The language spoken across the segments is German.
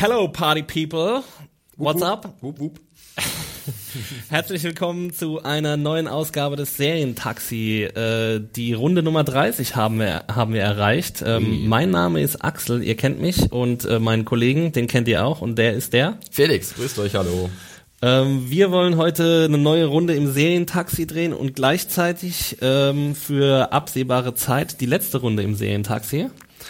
Hello, Party People. What's up? Wup, wup. Herzlich willkommen zu einer neuen Ausgabe des Serientaxi. Äh, die Runde Nummer 30 haben wir, haben wir erreicht. Ähm, mein Name ist Axel, ihr kennt mich und äh, meinen Kollegen, den kennt ihr auch und der ist der. Felix, grüßt euch, hallo. Ähm, wir wollen heute eine neue Runde im Serientaxi drehen und gleichzeitig ähm, für absehbare Zeit die letzte Runde im Serientaxi.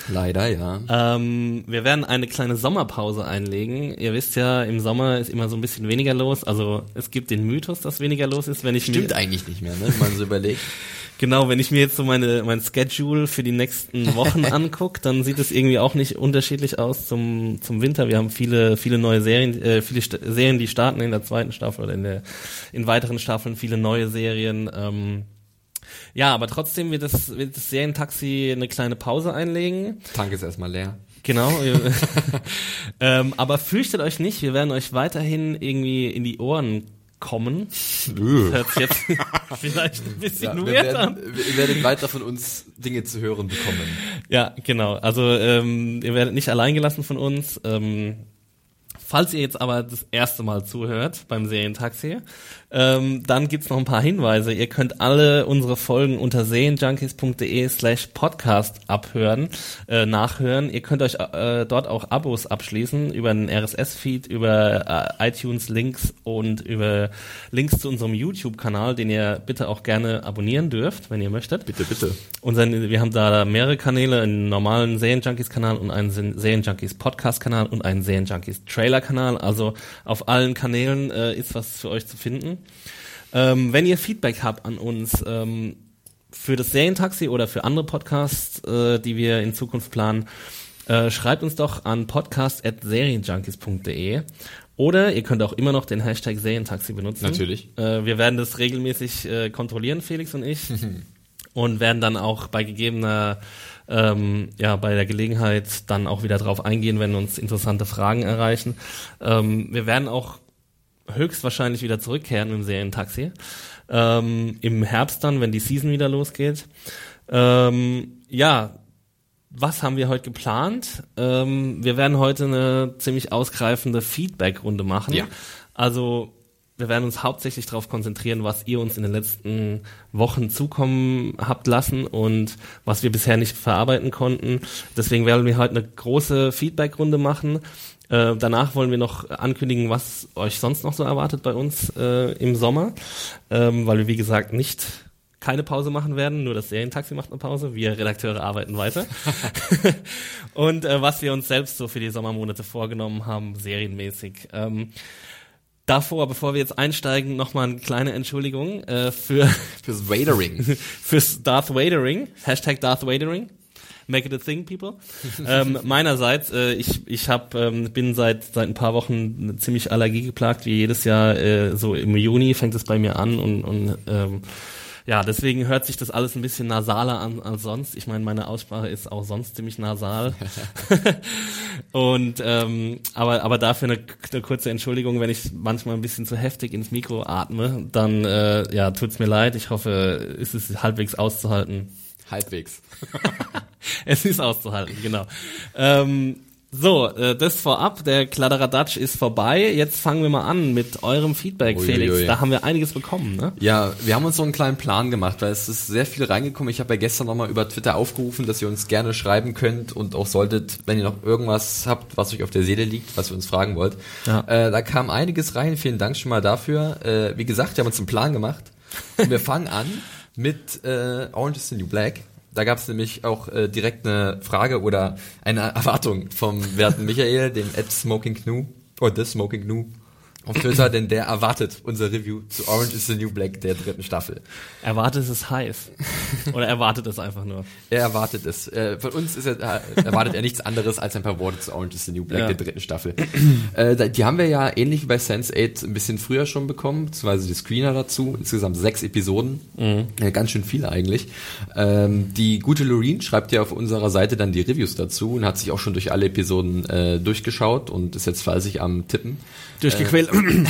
Leider, ja. Ähm, wir werden eine kleine Sommerpause einlegen. Ihr wisst ja, im Sommer ist immer so ein bisschen weniger los. Also es gibt den Mythos, dass weniger los ist, wenn ich Stimmt mir eigentlich nicht mehr, ne? wenn man so überlegt. genau, wenn ich mir jetzt so meine mein Schedule für die nächsten Wochen angucke, dann sieht es irgendwie auch nicht unterschiedlich aus zum zum Winter. Wir haben viele viele neue Serien, äh, viele St Serien, die starten in der zweiten Staffel oder in der in weiteren Staffeln viele neue Serien. Ähm, ja, aber trotzdem wird das, wird das Serientaxi eine kleine Pause einlegen. Tank ist erstmal leer. Genau. ähm, aber fürchtet euch nicht, wir werden euch weiterhin irgendwie in die Ohren kommen. Das hört sich jetzt vielleicht ein bisschen Ja, wir, weird an. werden, wir werden weiter von uns Dinge zu hören bekommen. Ja, genau. Also ähm, ihr werdet nicht allein gelassen von uns. Ähm, falls ihr jetzt aber das erste Mal zuhört beim Serientaxi, ähm, dann gibt's noch ein paar Hinweise. Ihr könnt alle unsere Folgen unter serienjunkies.de slash podcast abhören, äh, nachhören. Ihr könnt euch äh, dort auch Abos abschließen über einen RSS-Feed, über äh, iTunes-Links und über Links zu unserem YouTube-Kanal, den ihr bitte auch gerne abonnieren dürft, wenn ihr möchtet. Bitte, bitte. Unseren, wir haben da mehrere Kanäle, einen normalen Serienjunkies-Kanal und einen Serienjunkies-Podcast-Kanal und einen Serienjunkies-Trailer-Kanal. Also auf allen Kanälen äh, ist was für euch zu finden. Ähm, wenn ihr Feedback habt an uns ähm, für das Serientaxi oder für andere Podcasts, äh, die wir in Zukunft planen, äh, schreibt uns doch an podcast.serienjunkies.de oder ihr könnt auch immer noch den Hashtag Serientaxi benutzen. Natürlich. Äh, wir werden das regelmäßig äh, kontrollieren, Felix und ich und werden dann auch bei gegebener, ähm, ja, bei der Gelegenheit dann auch wieder drauf eingehen, wenn uns interessante Fragen erreichen. Ähm, wir werden auch höchstwahrscheinlich wieder zurückkehren mit dem Serientaxi. Ähm, Im Herbst dann, wenn die Season wieder losgeht. Ähm, ja, was haben wir heute geplant? Ähm, wir werden heute eine ziemlich ausgreifende Feedback-Runde machen. Ja. Also wir werden uns hauptsächlich darauf konzentrieren, was ihr uns in den letzten Wochen zukommen habt lassen und was wir bisher nicht verarbeiten konnten. Deswegen werden wir heute eine große Feedback-Runde machen. Äh, danach wollen wir noch ankündigen, was euch sonst noch so erwartet bei uns äh, im Sommer, ähm, weil wir wie gesagt nicht keine Pause machen werden, nur das Serientaxi macht eine Pause, wir Redakteure arbeiten weiter. und äh, was wir uns selbst so für die Sommermonate vorgenommen haben, serienmäßig. Ähm, davor, bevor wir jetzt einsteigen, nochmal eine kleine Entschuldigung äh, für Fürs Wadering. fürs Darth Vadering, Hashtag Darth Vadering. Make it a thing, people. ähm, meinerseits, äh, ich, ich hab, ähm, bin seit seit ein paar Wochen ziemlich Allergie geplagt, wie jedes Jahr. Äh, so im Juni fängt es bei mir an und, und ähm, ja, deswegen hört sich das alles ein bisschen nasaler an als sonst. Ich meine, meine Aussprache ist auch sonst ziemlich nasal. und ähm, aber aber dafür eine, eine kurze Entschuldigung, wenn ich manchmal ein bisschen zu heftig ins Mikro atme, dann äh, ja tut's mir leid. Ich hoffe, es ist halbwegs auszuhalten. Halbwegs. es ist auszuhalten, genau. Ähm, so, äh, das vorab, der Kladderadatsch ist vorbei. Jetzt fangen wir mal an mit eurem Feedback, Uiuiui. Felix. Da haben wir einiges bekommen, ne? Ja, wir haben uns so einen kleinen Plan gemacht, weil es ist sehr viel reingekommen. Ich habe ja gestern nochmal über Twitter aufgerufen, dass ihr uns gerne schreiben könnt und auch solltet, wenn ihr noch irgendwas habt, was euch auf der Seele liegt, was ihr uns fragen wollt. Ja. Äh, da kam einiges rein. Vielen Dank schon mal dafür. Äh, wie gesagt, wir haben uns einen Plan gemacht. Und wir fangen an mit äh, Orange is the New Black. Da gab es nämlich auch äh, direkt eine Frage oder eine Erwartung vom werten Michael, dem Ed Smoking Knu. Or The Smoking Gnu auf Twitter, denn der erwartet unser Review zu Orange is the New Black der dritten Staffel. Erwartet es heiß. Oder erwartet es einfach nur. Er erwartet es. Äh, von uns er, äh, erwartet er nichts anderes als ein paar Worte zu Orange is the New Black Ja. der dritten Staffel. äh, die haben wir ja ähnlich wie bei Sense8 ein bisschen früher schon bekommen, beziehungsweise die Screener dazu. Insgesamt sechs Episoden. Äh, ganz schön viele eigentlich. Ähm, die gute Loreen schreibt ja auf unserer Seite dann die Reviews dazu und hat sich auch schon durch alle Episoden äh, durchgeschaut und ist jetzt fleißig am Tippen. Durchgequält. Nein,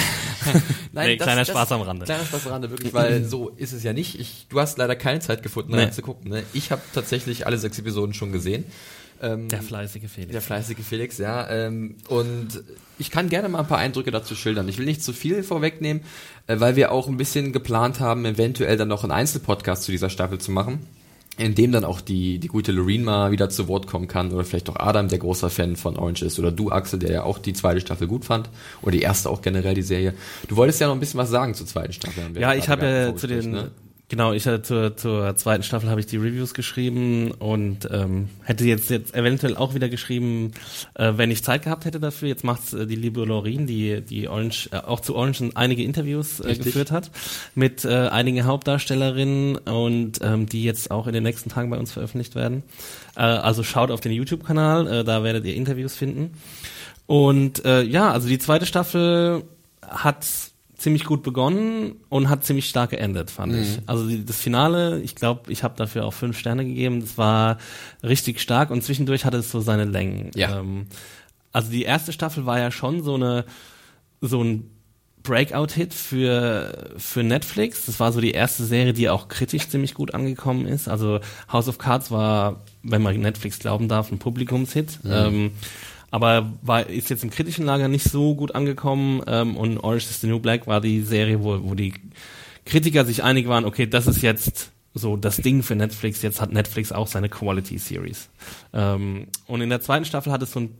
Nee, kleiner Spaß am Rande. Kleiner Spaß am Rande, wirklich, weil so ist es ja nicht. Ich, du hast leider keine Zeit gefunden, Nee. zu gucken. Ne? Ich habe tatsächlich alle sechs Episoden schon gesehen. Ähm, Der fleißige Felix. der fleißige Felix, ja. Ähm, und ich kann gerne mal ein paar Eindrücke dazu schildern. Ich will nicht zu viel vorwegnehmen, äh, weil wir auch ein bisschen geplant haben, eventuell dann noch einen Einzelpodcast zu dieser Staffel zu machen, in dem dann auch die, die gute Loreen mal wieder zu Wort kommen kann oder vielleicht auch Adam, der großer Fan von Orange ist oder du, Axel, der ja auch die zweite Staffel gut fand oder die erste auch generell, die Serie. Du wolltest ja noch ein bisschen was sagen zur zweiten Staffel. Ja, ich habe ja zu den, ne? Genau, ich hatte zur, zur zweiten Staffel habe ich die Reviews geschrieben und ähm, hätte jetzt, jetzt eventuell auch wieder geschrieben, äh, wenn ich Zeit gehabt hätte dafür. Jetzt macht's äh, die liebe Lorin, die, die Orange, äh, auch zu Orange einige Interviews äh, geführt hat mit äh, einigen Hauptdarstellerinnen und ähm, die jetzt auch in den nächsten Tagen bei uns veröffentlicht werden. Äh, also schaut auf den YouTube-Kanal, äh, da werdet ihr Interviews finden. Und äh, ja, also die zweite Staffel hat ziemlich gut begonnen und hat ziemlich stark geendet, fand Mhm. ich. Also die, das Finale, ich glaube, ich habe dafür auch fünf Sterne gegeben. Das war richtig stark und zwischendurch hatte es so seine Längen. Ja. Ähm, also die erste Staffel war ja schon so eine so ein Breakout-Hit für, für Netflix. Das war so die erste Serie, die auch kritisch ziemlich gut angekommen ist. Also House of Cards war, wenn man Netflix glauben darf, ein Publikumshit. Ähm, aber war, ist jetzt im kritischen Lager nicht so gut angekommen. Ähm, und Orange is the New Black war die Serie, wo, wo die Kritiker sich einig waren, okay, das ist jetzt so das Ding für Netflix. Jetzt hat Netflix auch seine Quality Series. Ähm, und in der zweiten Staffel hat es so ein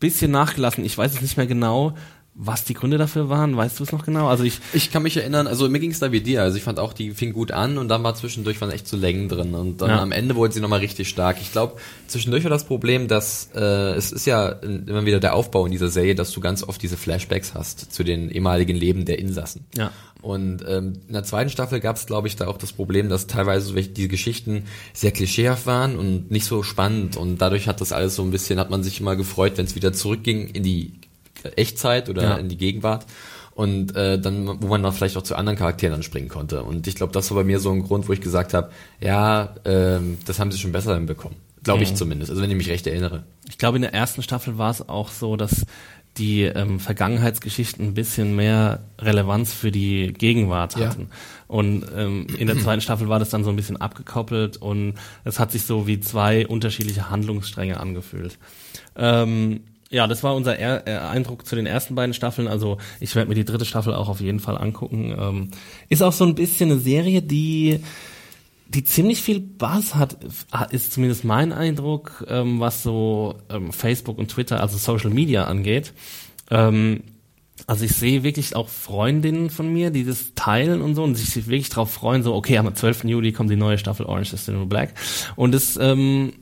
bisschen nachgelassen. Ich weiß es nicht mehr genau, was die Gründe dafür waren. Weißt du es noch genau? Also ich, Ich kann mich erinnern, also mir ging es da wie dir. Also ich fand auch, die fing gut an und dann war zwischendurch waren echt so Längen drin und dann Ja. am Ende wurde sie nochmal richtig stark. Ich glaube, zwischendurch war das Problem, dass äh, es ist ja immer wieder der Aufbau in dieser Serie, dass du ganz oft diese Flashbacks hast zu den ehemaligen Leben der Insassen. Ja. Und ähm, in der zweiten Staffel gab es, glaube ich, da auch das Problem, dass teilweise die Geschichten sehr klischeehaft waren und nicht so spannend. Und dadurch hat das alles so ein bisschen, hat man sich immer gefreut, wenn es wieder zurückging in die Echtzeit oder Ja. in die Gegenwart. Und äh, dann, wo man dann vielleicht auch zu anderen Charakteren anspringen konnte. Und ich glaube, das war bei mir so ein Grund, wo ich gesagt habe, ja, ähm, das haben sie schon besser hinbekommen. Glaube ich zumindest. Also wenn ich mich recht erinnere. ich glaube, in der ersten Staffel war es auch so, dass die ähm, Vergangenheitsgeschichten ein bisschen mehr Relevanz für die Gegenwart Ja. hatten. Und ähm, in der zweiten Staffel war das dann so ein bisschen abgekoppelt und es hat sich so wie zwei unterschiedliche Handlungsstränge angefühlt. Ähm, ja, das war unser er äh, Eindruck zu den ersten beiden Staffeln. Also ich werde mir die dritte Staffel auch auf jeden Fall angucken. Ähm, ist auch so ein bisschen eine Serie, die die ziemlich viel Buzz hat, ist zumindest mein Eindruck, ähm, was so ähm, Facebook und Twitter, also Social Media angeht. Ähm, also ich sehe wirklich auch Freundinnen von mir, die das teilen und so und sich wirklich drauf freuen, so okay, am 12. Juli kommt die neue Staffel Orange is the New Black. Und ähm,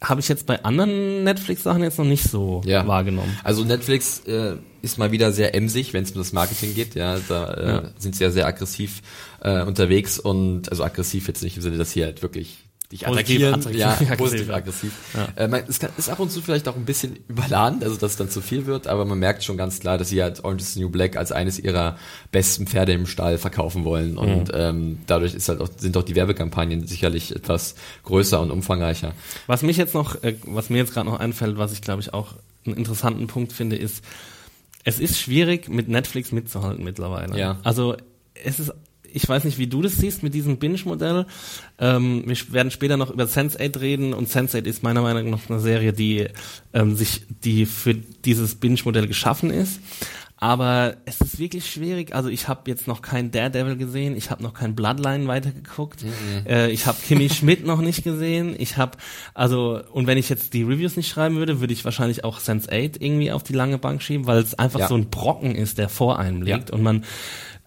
habe ich jetzt bei anderen Netflix-Sachen jetzt noch nicht so Ja. wahrgenommen. Also Netflix äh, ist mal wieder sehr emsig, wenn es um das Marketing geht. Ja, da äh, Ja. sind sie ja sehr aggressiv äh, unterwegs und also aggressiv jetzt nicht im Sinne, dass sie halt wirklich dich attackieren. attraktiv, ja, aggressiv, positiv ja. aggressiv. Ja. Äh, man, es kann, ist ab und zu vielleicht auch ein bisschen überladen, also dass es dann zu viel wird, aber man merkt schon ganz klar, dass sie halt Orange is the New Black als eines ihrer besten Pferde im Stall verkaufen wollen und ähm, dadurch ist halt auch, sind auch die Werbekampagnen sicherlich etwas größer und umfangreicher. Was mich jetzt noch, äh, was mir jetzt gerade noch einfällt, was ich glaube ich auch einen interessanten Punkt finde, ist, es ist schwierig, mit Netflix mitzuhalten mittlerweile. Ja. Also es ist, ich weiß nicht, wie du das siehst mit diesem Binge-Modell. Ähm, wir werden später noch über Sense8 reden und Sense8 ist meiner Meinung nach eine Serie, die ähm, sich, die für dieses Binge-Modell geschaffen ist. Aber es ist wirklich schwierig. Also ich habe jetzt noch kein Daredevil gesehen, ich habe noch kein Bloodline weitergeguckt, äh, ich habe Kimmy Schmidt noch nicht gesehen. Ich habe also und wenn ich jetzt die Reviews nicht schreiben würde, würde ich wahrscheinlich auch Sense8 irgendwie auf die lange Bank schieben, weil es einfach Ja. so ein Brocken ist, der vor einem liegt Ja. und man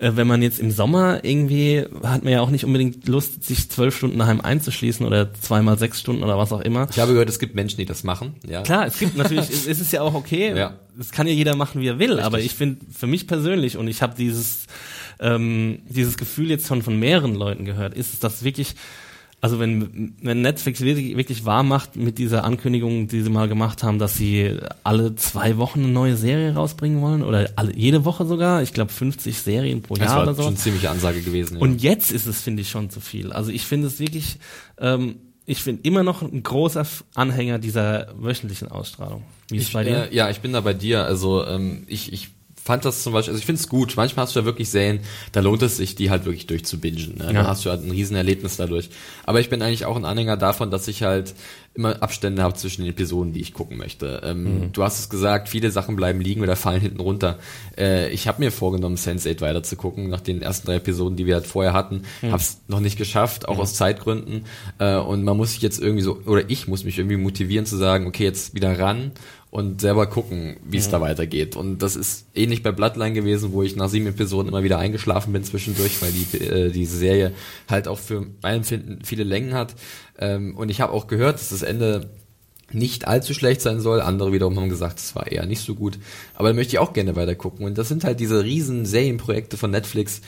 äh, wenn man jetzt im Sommer irgendwie, hat man ja auch nicht unbedingt Lust, sich zwölf Stunden daheim einzuschließen oder zweimal sechs Stunden oder was auch immer. Ich habe gehört, es gibt Menschen, die das machen. Ja. Klar, es gibt natürlich, es, es ist ja auch okay. Ja. Es kann ja jeder machen, wie er will. Aber ich finde, für mich persönlich und ich habe dieses ähm, dieses Gefühl jetzt schon von mehreren Leuten gehört, ist es das wirklich also wenn, wenn Netflix wirklich, wirklich wahr macht mit dieser Ankündigung, die sie mal gemacht haben, dass sie alle zwei Wochen eine neue Serie rausbringen wollen oder alle, jede Woche sogar, ich glaube 50 Serien pro Jahr das war oder so. schon eine ziemliche Ansage gewesen. Ja. Und jetzt ist es, finde ich, schon zu viel. Also ich finde es wirklich, ähm, ich bin immer noch ein großer Anhänger dieser wöchentlichen Ausstrahlung. Wie ist ich, bei dir? Äh, ja, ich bin da bei dir. Also ähm, ich, ich fand das zum Beispiel, also ich finde es gut. Manchmal hast du ja wirklich Serien, da lohnt es sich, die halt wirklich durchzubingen. Ne? Ja. Dann hast du halt ein Riesenerlebnis dadurch. Aber ich bin eigentlich auch ein Anhänger davon, dass ich halt immer Abstände habe zwischen den Episoden, die ich gucken möchte. Ähm, Du hast es gesagt, viele Sachen bleiben liegen oder fallen hinten runter. Äh, ich habe mir vorgenommen, Sense8 weiter zu gucken, nach den ersten drei Episoden, die wir halt vorher hatten. Mhm. Habe es noch nicht geschafft, auch aus Zeitgründen. Äh, und man muss sich jetzt irgendwie so, oder ich muss mich irgendwie motivieren zu sagen, okay, jetzt wieder ran und selber gucken, wie es da weitergeht. Und das ist ähnlich bei Bloodline gewesen, wo ich nach sieben Episoden immer wieder eingeschlafen bin zwischendurch, weil die äh, diese Serie halt auch für mein Empfinden viele Längen hat. Ähm, und ich habe auch gehört, dass das Ende nicht allzu schlecht sein soll. Andere wiederum haben gesagt, es war eher nicht so gut. Aber da möchte ich auch gerne weiter gucken. Und das sind halt diese riesen Serienprojekte von Netflix,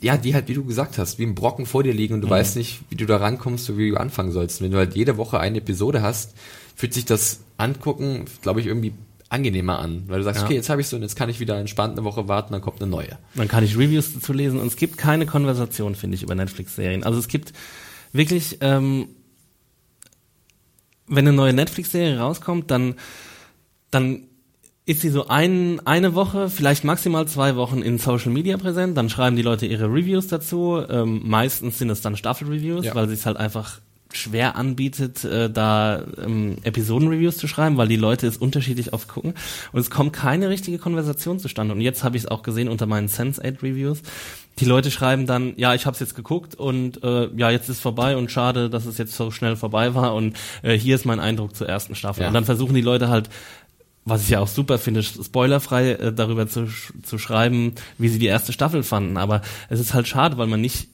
ja, die halt, wie du gesagt hast, wie ein Brocken vor dir liegen und du weißt nicht, wie du da rankommst oder wie du anfangen sollst. Wenn du halt jede Woche eine Episode hast, fühlt sich das Angucken, glaube ich, irgendwie angenehmer an. Weil du sagst, Ja. okay, jetzt habe ich so und jetzt kann ich wieder entspannt eine Woche warten, dann kommt eine neue. Dann kann ich Reviews dazu lesen und es gibt keine Konversation, finde ich, über Netflix-Serien. Also es gibt wirklich, ähm, wenn eine neue Netflix-Serie rauskommt, dann, dann ist sie so ein, eine Woche, vielleicht maximal zwei Wochen in Social Media präsent, dann schreiben die Leute ihre Reviews dazu. Ähm, meistens sind es dann Staffel-Reviews, Ja. weil sie es halt einfach schwer anbietet, äh, da ähm, Episoden-Reviews zu schreiben, weil die Leute es unterschiedlich oft gucken. Und es kommt keine richtige Konversation zustande. Und jetzt habe ich es auch gesehen unter meinen Sense8-Reviews. Die Leute schreiben dann, ja, ich habe es jetzt geguckt und äh, ja, jetzt ist vorbei und schade, dass es jetzt so schnell vorbei war und äh, hier ist mein Eindruck zur ersten Staffel. Ja. Und dann versuchen die Leute halt was ich ja auch super finde, spoilerfrei äh, darüber zu, sch- zu schreiben, wie sie die erste Staffel fanden. Aber es ist halt schade, weil man nicht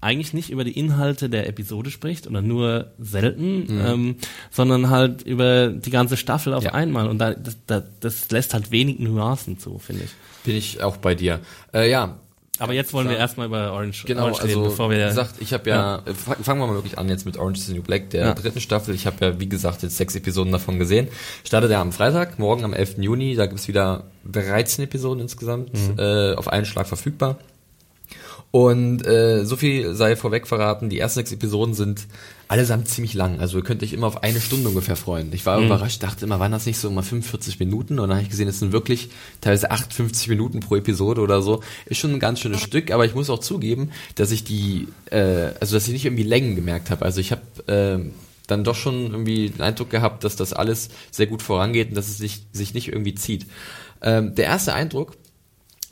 eigentlich nicht über die Inhalte der Episode spricht oder nur selten, ähm, sondern halt über die ganze Staffel auf Ja. einmal. Und da, das, da, das lässt halt wenig Nuancen zu, finde ich. Bin ich auch bei dir. Äh, ja, Aber jetzt wollen wir erstmal über Orange, Genau, Orange reden, also bevor wir wie gesagt, ich habe ja, äh, fang- fangen wir mal wirklich an jetzt mit Orange is the New Black, der Ja. dritten Staffel. Ich habe ja, wie gesagt, jetzt sechs Episoden davon gesehen. Startet ja am Freitag, morgen am 11. Juni. Da gibt's wieder 13 Episoden insgesamt Mhm. äh, auf einen Schlag verfügbar. Und äh, so viel sei vorweg verraten, die ersten sechs Episoden sind allesamt ziemlich lang. Also ihr könnt euch immer auf eine Stunde ungefähr freuen. Ich war überrascht, dachte immer, waren das nicht so immer 45 Minuten? Und dann habe ich gesehen, es sind wirklich teilweise 58 Minuten pro Episode oder so. Ist schon ein ganz schönes Stück, aber ich muss auch zugeben, dass ich die, äh, also dass ich nicht irgendwie Längen gemerkt habe. Also ich habe äh, dann doch schon irgendwie den Eindruck gehabt, dass das alles sehr gut vorangeht und dass es sich, sich nicht irgendwie zieht. Ähm, der erste Eindruck,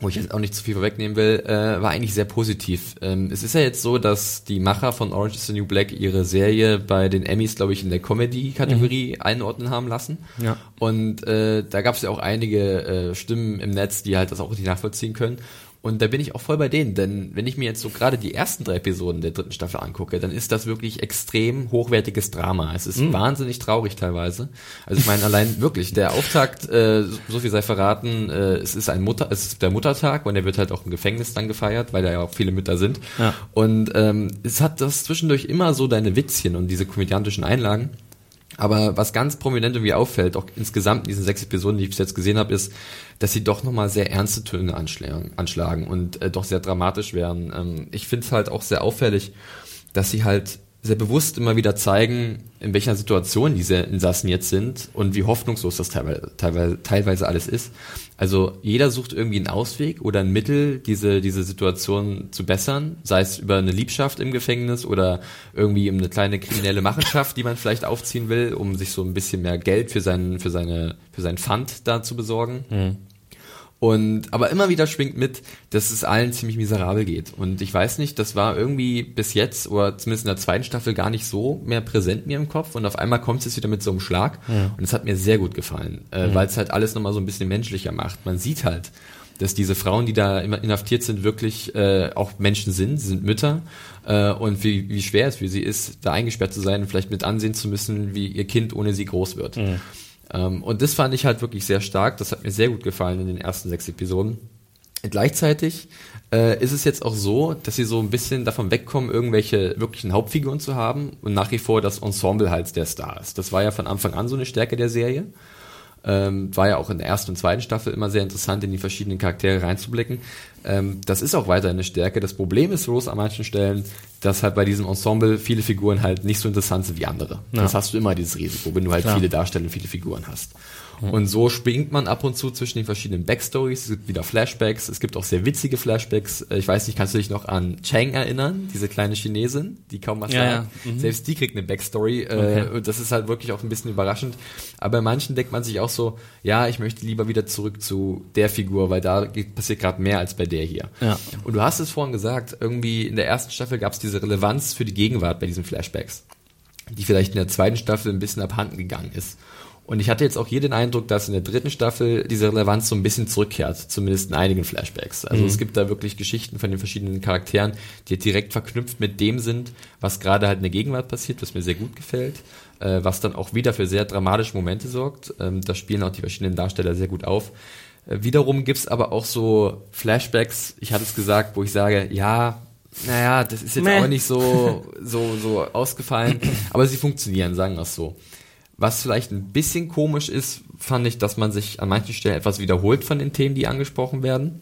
wo ich jetzt auch nicht zu viel vorwegnehmen will, äh, war eigentlich sehr positiv. Ähm, es ist ja jetzt so, dass die Macher von Orange is the New Black ihre Serie bei den Emmys, glaube ich, in der Comedy-Kategorie einordnen haben lassen. Ja. Und äh, da gab es ja auch einige äh, Stimmen im Netz, die halt das auch nicht nachvollziehen können. Und da bin ich auch voll bei denen, denn wenn ich mir jetzt so gerade die ersten drei Episoden der dritten Staffel angucke, dann ist das wirklich extrem hochwertiges Drama. Es ist wahnsinnig traurig teilweise. Also ich meine allein wirklich der Auftakt, äh, so- so viel sei verraten, äh, es ist ein Mutter, es ist der Muttertag und der wird halt auch im Gefängnis dann gefeiert, weil da ja auch viele Mütter sind. Ja. Und ähm, es hat das zwischendurch immer so deine Witzchen und diese komödiantischen Einlagen. Aber was ganz prominent irgendwie auffällt, auch insgesamt in diesen sechs Episoden, die ich bis jetzt gesehen habe, ist, dass sie doch nochmal sehr ernste Töne anschlagen, und äh, doch sehr dramatisch werden. Ähm, ich finde es halt auch sehr auffällig, dass sie halt sehr bewusst immer wieder zeigen, in welcher Situation diese Insassen jetzt sind und wie hoffnungslos das teilweise, teilweise, teilweise alles ist. Also jeder sucht irgendwie einen Ausweg oder ein Mittel, diese, diese Situation zu bessern, sei es über eine Liebschaft im Gefängnis oder irgendwie eine kleine kriminelle Machenschaft, die man vielleicht aufziehen will, um sich so ein bisschen mehr Geld für seinen, für seine, für seinen Fund da zu besorgen. Und aber immer wieder schwingt mit, dass es allen ziemlich miserabel geht. Und ich weiß nicht, das war irgendwie bis jetzt oder zumindest in der zweiten Staffel gar nicht so mehr präsent mir im Kopf. Und auf einmal kommt es wieder mit so einem Schlag. Ja. Und es hat mir sehr gut gefallen, äh, mhm. weil es halt alles nochmal so ein bisschen menschlicher macht. Man sieht halt, dass diese Frauen, die da immer inhaftiert sind, wirklich äh, auch Menschen sind, sie sind Mütter äh, und wie, wie schwer es für sie ist, da eingesperrt zu sein und vielleicht mit ansehen zu müssen, wie ihr Kind ohne sie groß wird. Mhm. Ähm, und das fand ich halt wirklich sehr stark. Das hat mir sehr gut gefallen in den ersten sechs Episoden. Gleichzeitig äh, ist es jetzt auch so, dass sie so ein bisschen davon wegkommen, irgendwelche wirklichen Hauptfiguren zu haben und nach wie vor das Ensemble halt der Star ist. Das war ja von Anfang an so eine Stärke der Serie. Ähm, war ja auch in der ersten und zweiten Staffel immer sehr interessant, in die verschiedenen Charaktere reinzublicken. Ähm, das ist auch weiter eine Stärke. Das Problem ist bloß an manchen Stellen, dass halt bei diesem Ensemble viele Figuren halt nicht so interessant sind wie andere. Ja. Das hast du immer dieses Risiko, wenn du halt Klar. viele Darsteller und viele Figuren hast. Und so springt man ab und zu zwischen den verschiedenen Backstories. Es gibt wieder Flashbacks. Es gibt auch sehr witzige Flashbacks. Äh, ich weiß nicht, kannst du dich noch an Chang erinnern? Diese kleine Chinesin, die kaum was ja, sagt. Ja. Mhm. Selbst die kriegt eine Backstory. Äh, okay. Und das ist halt wirklich auch ein bisschen überraschend. Aber bei manchen denkt man sich auch so, ja, ich möchte lieber wieder zurück zu der Figur, weil da passiert gerade mehr als bei der hier. Ja. Und du hast es vorhin gesagt, irgendwie in der ersten Staffel gab es diese Relevanz für die Gegenwart bei diesen Flashbacks, die vielleicht in der zweiten Staffel ein bisschen abhanden gegangen ist. Und ich hatte jetzt auch hier den Eindruck, dass in der dritten Staffel diese Relevanz so ein bisschen zurückkehrt, zumindest in einigen Flashbacks. Also mhm. es gibt da wirklich Geschichten von den verschiedenen Charakteren, die direkt verknüpft mit dem sind, was gerade halt in der Gegenwart passiert, was mir sehr gut gefällt, äh, was dann auch wieder für sehr dramatische Momente sorgt. Ähm, da spielen auch die verschiedenen Darsteller sehr gut auf. Äh, wiederum gibt's aber auch so Flashbacks, ich hatte es gesagt, wo ich sage, ja, naja, das ist jetzt Mäh. auch nicht so, so, so ausgefallen, aber sie funktionieren, sagen wir es so. Was vielleicht ein bisschen komisch ist, fand ich, dass man sich an manchen Stellen etwas wiederholt von den Themen, die angesprochen werden.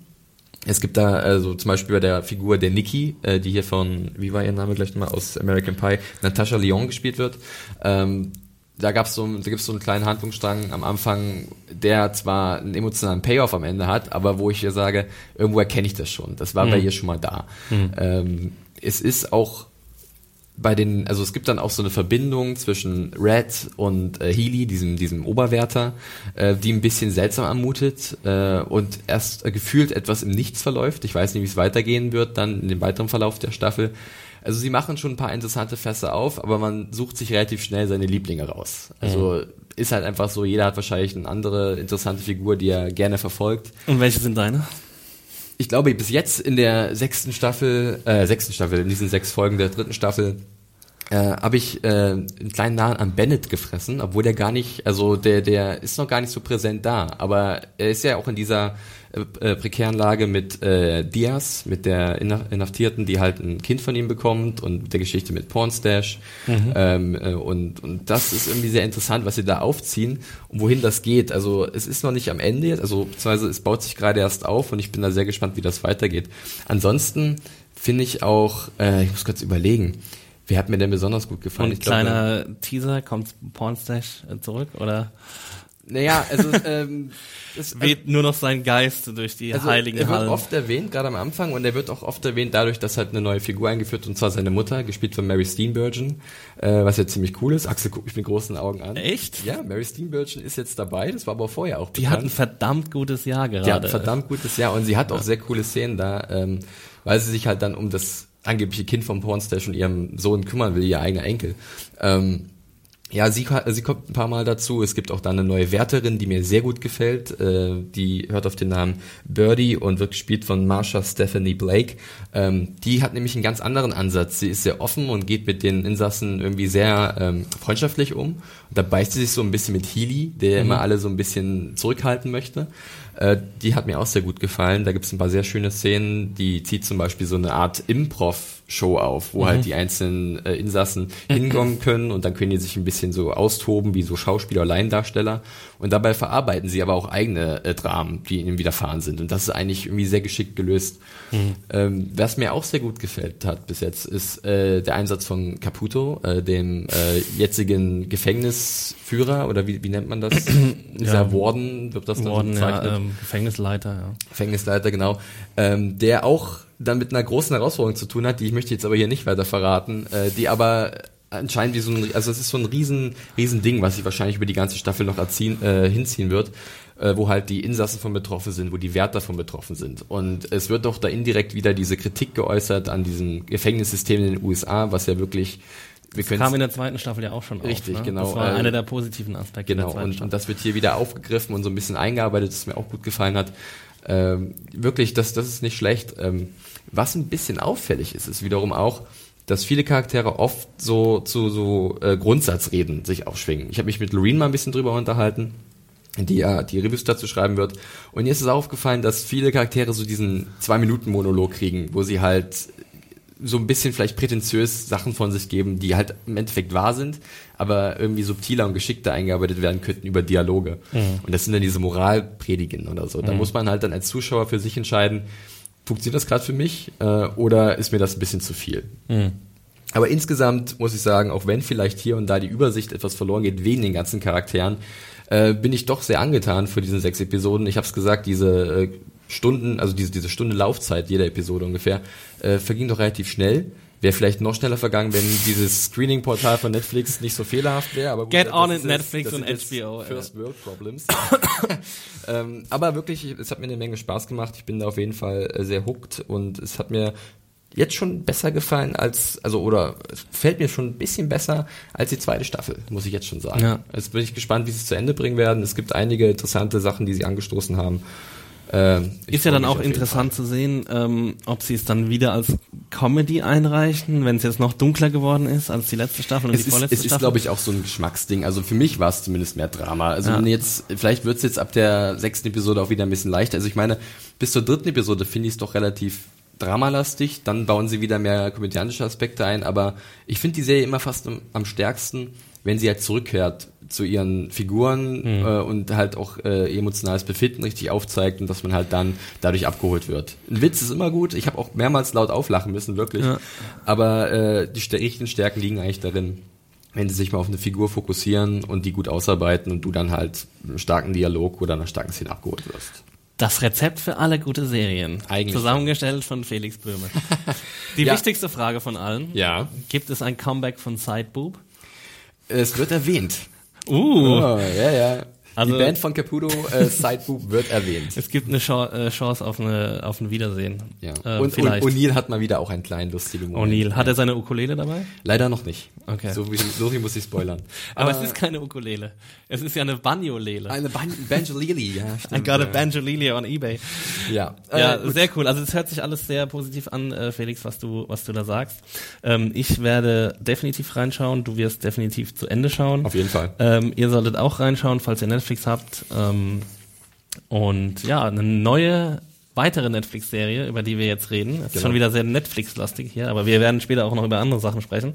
Es gibt da also zum Beispiel bei der Figur der Nikki, äh, die hier von, wie war ihr Name gleich nochmal, aus American Pie, Natasha Lyon gespielt wird. Ähm, da gab's so, da gibt's so einen kleinen Handlungsstrang am Anfang, der zwar einen emotionalen Payoff am Ende hat, aber wo ich ja sage, irgendwo erkenne ich das schon. Das war mhm. bei ihr schon mal da. Mhm. Ähm, es ist auch bei den, also es gibt dann auch so eine Verbindung zwischen Red und äh, Healy, diesem, diesem Oberwärter, äh, die ein bisschen seltsam anmutet äh, und erst äh, gefühlt etwas im Nichts verläuft. Ich weiß nicht, wie es weitergehen wird dann in dem weiteren Verlauf der Staffel. Also sie machen schon ein paar interessante Fässer auf, aber man sucht sich relativ schnell seine Lieblinge raus. Also mhm. ist halt einfach so, jeder hat wahrscheinlich eine andere interessante Figur, die er gerne verfolgt. Und welche sind deine? Ich glaube, bis jetzt in der sechsten Staffel, äh, sechsten Staffel, in diesen sechs Folgen der dritten Staffel, äh, habe ich äh, einen kleinen Nahen an Bennett gefressen, obwohl der gar nicht, also der, der ist noch gar nicht so präsent da, aber er ist ja auch in dieser äh, äh, prekären Lage mit äh, Diaz, mit der Inhaftierten, die halt ein Kind von ihm bekommt und der Geschichte mit Pornstash. Mhm. Ähm, äh, und, und das ist irgendwie sehr interessant, was sie da aufziehen und wohin das geht. Also es ist noch nicht am Ende jetzt, also beziehungsweise es baut sich gerade erst auf und ich bin da sehr gespannt, wie das weitergeht. Ansonsten finde ich auch, äh, ich muss kurz überlegen, Wer hat mir denn besonders gut gefallen? Und kleiner glaub, Teaser, kommt Pornstash zurück, oder? Naja, also ähm, es weht also, nur noch sein Geist durch die also heiligen Er wird Hallen. oft erwähnt, gerade am Anfang, und er wird auch oft erwähnt dadurch, dass halt eine neue Figur eingeführt und zwar seine Mutter, gespielt von Mary Steenburgen, äh, was ja ziemlich cool ist. Axel guckt mich mit großen Augen an. Echt? Ja, Mary Steenburgen ist jetzt dabei, das war aber vorher auch Die bekannt. hat ein verdammt gutes Jahr gerade. Die hat ein verdammt gutes Jahr und sie hat auch sehr coole Szenen da, ähm, weil sie sich halt dann um das angebliche Kind vom Pornstash und ihrem Sohn kümmern will, ihr eigener Enkel. Ähm, ja, sie, sie kommt ein paar Mal dazu. Es gibt auch da eine neue Wärterin, die mir sehr gut gefällt. Äh, die hört auf den Namen Birdie und wird gespielt von Marsha Stephanie Blake. Ähm, die hat nämlich einen ganz anderen Ansatz. Sie ist sehr offen und geht mit den Insassen irgendwie sehr ähm, freundschaftlich um. Und da beißt sie sich so ein bisschen mit Healy, der mhm. immer alle so ein bisschen zurückhalten möchte. Äh, die hat mir auch sehr gut gefallen. Da gibt es ein paar sehr schöne Szenen. Die zieht zum Beispiel so eine Art Improv-Show auf, wo halt mhm. halt die einzelnen äh, Insassen hinkommen können und dann können die sich ein bisschen so austoben wie so Schauspieler, Laiendarsteller. Und dabei verarbeiten sie aber auch eigene äh, Dramen, die ihnen widerfahren sind. Und das ist eigentlich irgendwie sehr geschickt gelöst. Mhm. Ähm, was mir auch sehr gut gefällt hat bis jetzt, ist äh, der Einsatz von Caputo, äh, dem äh, jetzigen Gefängnisführer oder wie, wie nennt man das? Dieser ja. Warden wird das dann Warden, bezeichnet. Ja, ähm, Gefängnisleiter, ja. Gefängnisleiter, genau. Ähm, der auch dann mit einer großen Herausforderung zu tun hat, die ich möchte jetzt aber hier nicht weiter verraten, äh, die aber anscheinend wie so ein, also es ist so ein riesen, riesen Ding, was sich wahrscheinlich über die ganze Staffel noch erziehen, äh, hinziehen wird. äh, wo halt die Insassen von betroffen sind, wo die Wärter von betroffen sind. Und es wird doch da indirekt wieder diese Kritik geäußert an diesem Gefängnissystem in den USA, was ja wirklich wir das kam in der zweiten Staffel ja auch schon Richtig, auf, ne? genau. Das war äh, einer der positiven Aspekte genau, der zweiten und, Staffel. und das wird hier wieder aufgegriffen und so ein bisschen eingearbeitet, das mir auch gut gefallen hat. Ähm, wirklich, das, das ist nicht schlecht. Ähm, was ein bisschen auffällig ist, ist wiederum auch, dass viele Charaktere oft so zu so äh, Grundsatzreden sich aufschwingen. Ich habe mich mit Loreen mal ein bisschen drüber unterhalten, die ja die Reviews dazu schreiben wird. Und ihr ist es aufgefallen, dass viele Charaktere so diesen Zwei-Minuten-Monolog kriegen, wo sie halt so ein bisschen vielleicht prätentiös Sachen von sich geben, die halt im Endeffekt wahr sind, aber irgendwie subtiler und geschickter eingearbeitet werden könnten über Dialoge. Mhm. Und das sind dann diese Moralpredigen oder so. Da mhm. muss man halt dann als Zuschauer für sich entscheiden, funktioniert das gerade für mich äh, oder ist mir das ein bisschen zu viel? Mhm. Aber insgesamt muss ich sagen, auch wenn vielleicht hier und da die Übersicht etwas verloren geht wegen den ganzen Charakteren, äh, bin ich doch sehr angetan für diesen sechs Episoden. Ich habe es gesagt, diese äh, Stunden, also diese, diese Stunde Laufzeit jeder Episode ungefähr, äh, verging doch relativ schnell. Wäre vielleicht noch schneller vergangen, wenn dieses Screening-Portal von Netflix nicht so fehlerhaft wäre. Aber gut, Get on in Netflix und HBO. First World Problems. ähm, aber wirklich, es hat mir eine Menge Spaß gemacht. Ich bin da auf jeden Fall äh, sehr hooked und es hat mir jetzt schon besser gefallen als, also oder es fällt mir schon ein bisschen besser als die zweite Staffel, muss ich jetzt schon sagen. Ja. Jetzt bin ich gespannt, wie sie es zu Ende bringen werden. Es gibt einige interessante Sachen, die sie angestoßen haben. Ähm, ist ja dann auch interessant zu sehen, ähm, ob sie es dann wieder als Comedy einreichen, wenn es jetzt noch dunkler geworden ist als die letzte Staffel und es die vorletzte ist, es Staffel. ist, glaube ich, auch so ein Geschmacksding. Also für mich war es zumindest mehr Drama. Also ja. jetzt, vielleicht wird es jetzt ab der sechsten Episode auch wieder ein bisschen leichter. Also ich meine, bis zur dritten Episode finde ich es doch relativ dramalastig, dann bauen sie wieder mehr komödiantische Aspekte ein, aber ich finde die Serie immer fast am, am stärksten, wenn sie halt zurückkehrt zu ihren Figuren mhm. äh, und halt auch äh, emotionales Befinden richtig aufzeigt und dass man halt dann dadurch abgeholt wird. Ein Witz ist immer gut. Ich habe auch mehrmals laut auflachen müssen, wirklich. Ja. Aber äh, die richtigen Stärken liegen eigentlich darin, wenn sie sich mal auf eine Figur fokussieren und die gut ausarbeiten und du dann halt einen starken Dialog oder einer starken Szene abgeholt wirst. Das Rezept für alle gute Serien. Eigentlich. Zusammengestellt von Felix Böhme. Die ja. wichtigste Frage von allen. Ja. Gibt es ein Comeback von Sideboob? Es wird erwähnt. Uh. Oh, ja, ja. Also, die Band von Caputo, äh, Sideboob, wird erwähnt. Es gibt eine äh, Chance auf, eine, auf ein Wiedersehen. Ja. Äh, und O'Neill hat mal wieder auch einen kleinen lustigen Moment. O'Neill, hat er seine Ukulele dabei? Leider noch nicht. Okay. So, wie, so viel muss ich spoilern. Aber, Aber es ist keine Ukulele. Es ist ja eine Banjolele. Eine Ban Banjolele, ja. Stimmt, I got a Banjolele on Ebay. Ja. Ja, äh, sehr cool. Also es hört sich alles sehr positiv an, äh, Felix, was du, was du da sagst. Ähm, ich werde definitiv reinschauen. Du wirst definitiv zu Ende schauen. Auf jeden Fall. Ähm, ihr solltet auch reinschauen, falls ihr Netflix habt. Ähm, und ja, eine neue weitere Netflix-Serie, über die wir jetzt reden, ist genau. schon wieder sehr Netflix-lastig hier, aber wir werden später auch noch über andere Sachen sprechen,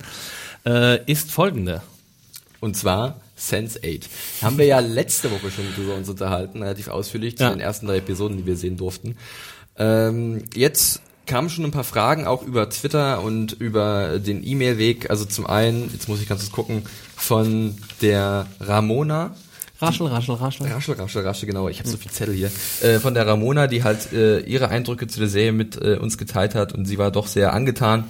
äh, ist folgende. Und zwar Sense8. Haben wir ja letzte Woche schon drüber uns unterhalten, relativ ausführlich, zu ja. den ersten drei Episoden, die wir sehen durften. Ähm, jetzt kamen schon ein paar Fragen auch über Twitter und über den E-Mail-Weg. Also zum einen, jetzt muss ich ganz kurz gucken, von der Ramona, Raschel, raschel, raschel. Raschel, raschel, raschel, genau. Ich habe so viel Zettel hier. Äh, von der Ramona, die halt äh, ihre Eindrücke zu der Serie mit äh, uns geteilt hat und sie war doch sehr angetan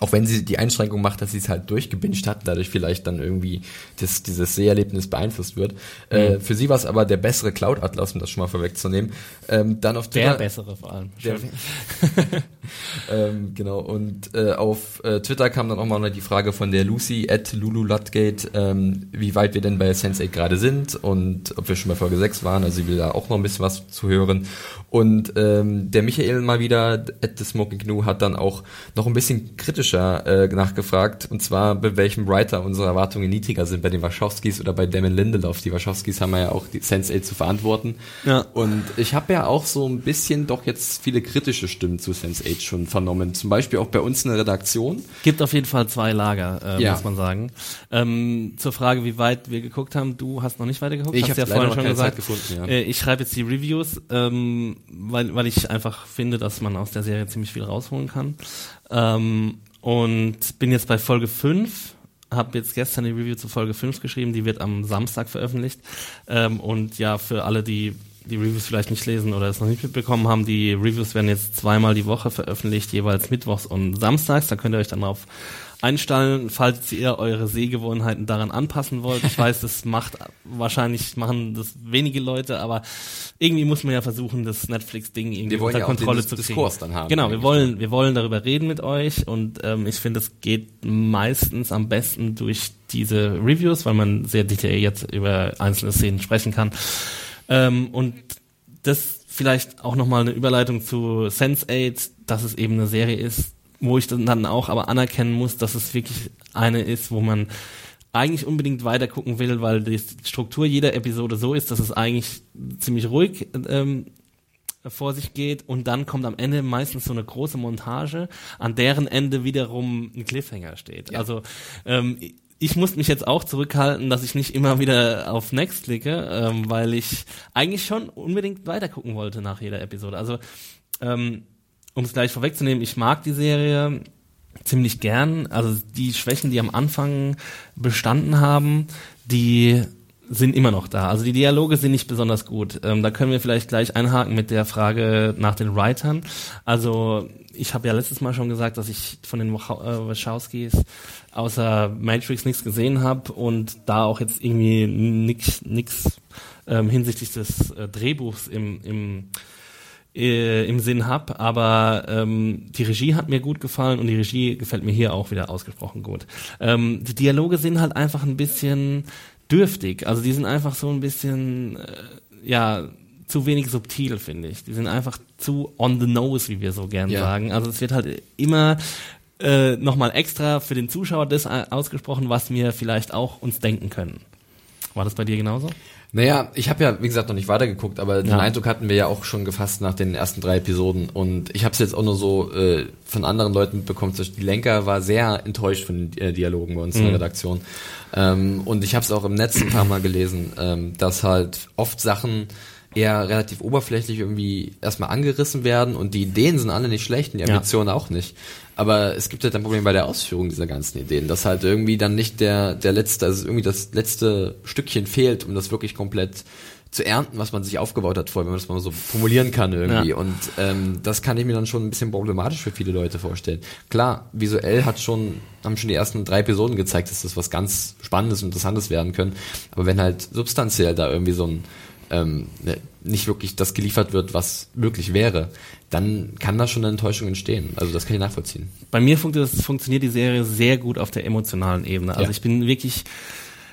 auch wenn sie die Einschränkung macht, dass sie es halt durchgebinscht hat, dadurch vielleicht dann irgendwie das, dieses Seherlebnis beeinflusst wird. Äh, mhm. Äh, für sie war es aber der bessere Cloud-Atlas, um das schon mal vorwegzunehmen. Ähm, dann auf Twitter, der bessere vor allem. Der, ähm, genau, und äh, auf äh, Twitter kam dann auch mal die Frage von der Lucy at Lulu Lutgate, ähm, wie weit wir denn bei Sense8 gerade sind und ob wir schon bei Folge 6 waren, also sie will da auch noch ein bisschen was zu hören. Und ähm, der Michael mal wieder at the Smoking Gnu hat dann auch noch ein bisschen kritischer äh, nachgefragt, und zwar bei welchem Writer unsere Erwartungen niedriger sind, bei den Wachowskis oder bei Damon Lindelof. Die Wachowskis haben ja auch die Sense8 zu verantworten. Ja. Und ich habe ja auch so ein bisschen doch jetzt viele kritische Stimmen zu Sense8 schon vernommen. Zum Beispiel auch bei uns in der Redaktion. Gibt auf jeden Fall zwei Lager, äh, ja. muss man sagen. Ähm, zur Frage, wie weit wir geguckt haben, du hast noch nicht weiter geguckt. Ich habe ja vorhin schon gesagt. Gefunden, ja. Äh, ich schreibe jetzt die Reviews. Ähm, weil, weil ich einfach finde, dass man aus der Serie ziemlich viel rausholen kann. Ähm, und bin jetzt bei Folge 5, habe jetzt gestern die Review zu Folge 5 geschrieben, die wird am Samstag veröffentlicht. Ähm, und ja, für alle, die die Reviews vielleicht nicht lesen oder es noch nicht mitbekommen haben, die Reviews werden jetzt zweimal die Woche veröffentlicht, jeweils mittwochs und samstags. Da könnt ihr euch dann drauf einstellen, falls ihr eure Sehgewohnheiten daran anpassen wollt. Ich weiß, das macht wahrscheinlich machen das wenige Leute, aber irgendwie muss man ja versuchen, das Netflix-Ding irgendwie unter ja auch den Kontrolle Dis- zu kriegen. Diskurs dann haben, Genau, wir wollen wir wollen darüber reden mit euch und ähm, ich finde, es geht meistens am besten durch diese Reviews, weil man sehr detailliert über einzelne Szenen sprechen kann. Ähm, und das vielleicht auch nochmal eine Überleitung zu Sense8, dass es eben eine Serie ist, wo ich dann auch aber anerkennen muss, dass es wirklich eine ist, wo man eigentlich unbedingt weiter gucken will, weil die Struktur jeder Episode so ist, dass es eigentlich ziemlich ruhig ähm, vor sich geht und dann kommt am Ende meistens so eine große Montage, an deren Ende wiederum ein Cliffhanger steht. Also ähm, ich muss mich jetzt auch zurückhalten, dass ich nicht immer wieder auf Next klicke, ähm, weil ich eigentlich schon unbedingt weiter gucken wollte nach jeder Episode. Also ähm, um es gleich vorwegzunehmen, ich mag die Serie ziemlich gern. Also die Schwächen, die am Anfang bestanden haben, die sind immer noch da. Also die Dialoge sind nicht besonders gut. Ähm, da können wir vielleicht gleich einhaken mit der Frage nach den Writern. Also ich habe ja letztes Mal schon gesagt, dass ich von den äh, Wachowskis außer Matrix nichts gesehen habe und da auch jetzt irgendwie nix, nix ähm, hinsichtlich des äh, Drehbuchs im, im äh, im Sinn hab, aber ähm, die Regie hat mir gut gefallen und die Regie gefällt mir hier auch wieder ausgesprochen gut. Ähm, die Dialoge sind halt einfach ein bisschen dürftig, also die sind einfach so ein bisschen, äh, ja, zu wenig subtil, finde ich. Die sind einfach zu on the nose, wie wir so gern Ja. sagen. Also es wird halt immer äh, nochmal extra für den Zuschauer das a- ausgesprochen, was wir vielleicht auch uns denken können. War das bei dir genauso? Naja, ich habe ja, wie gesagt, noch nicht weitergeguckt, aber den Ja. Eindruck hatten wir ja auch schon gefasst nach den ersten drei Episoden. Und ich habe es jetzt auch nur so äh, von anderen Leuten mitbekommen. Zum Beispiel Die Lenker war sehr enttäuscht von den äh, Dialogen bei uns in der Redaktion. Ähm, und ich habe es auch im Netz ein paar Mal gelesen, ähm, dass halt oft Sachen eher relativ oberflächlich irgendwie erstmal angerissen werden und die Ideen sind alle nicht schlecht und die Ja. Ambitionen auch nicht. Aber es gibt halt ein Problem bei der Ausführung dieser ganzen Ideen, dass halt irgendwie dann nicht der, der letzte, also irgendwie das letzte Stückchen fehlt, um das wirklich komplett zu ernten, was man sich aufgebaut hat vorher, wenn man das mal so formulieren kann irgendwie. Ja. Und ähm, das kann ich mir dann schon ein bisschen problematisch für viele Leute vorstellen. Klar, visuell hat schon, haben schon die ersten drei Episoden gezeigt, dass das was ganz Spannendes und Interessantes werden können. Aber wenn halt substanziell da irgendwie so ein ähm, ne, nicht wirklich das geliefert wird, was möglich wäre, dann kann da schon eine Enttäuschung entstehen. Also das kann ich nachvollziehen. bei mir funkt das, funktioniert die Serie sehr gut auf der emotionalen Ebene. Also Ja. ich bin wirklich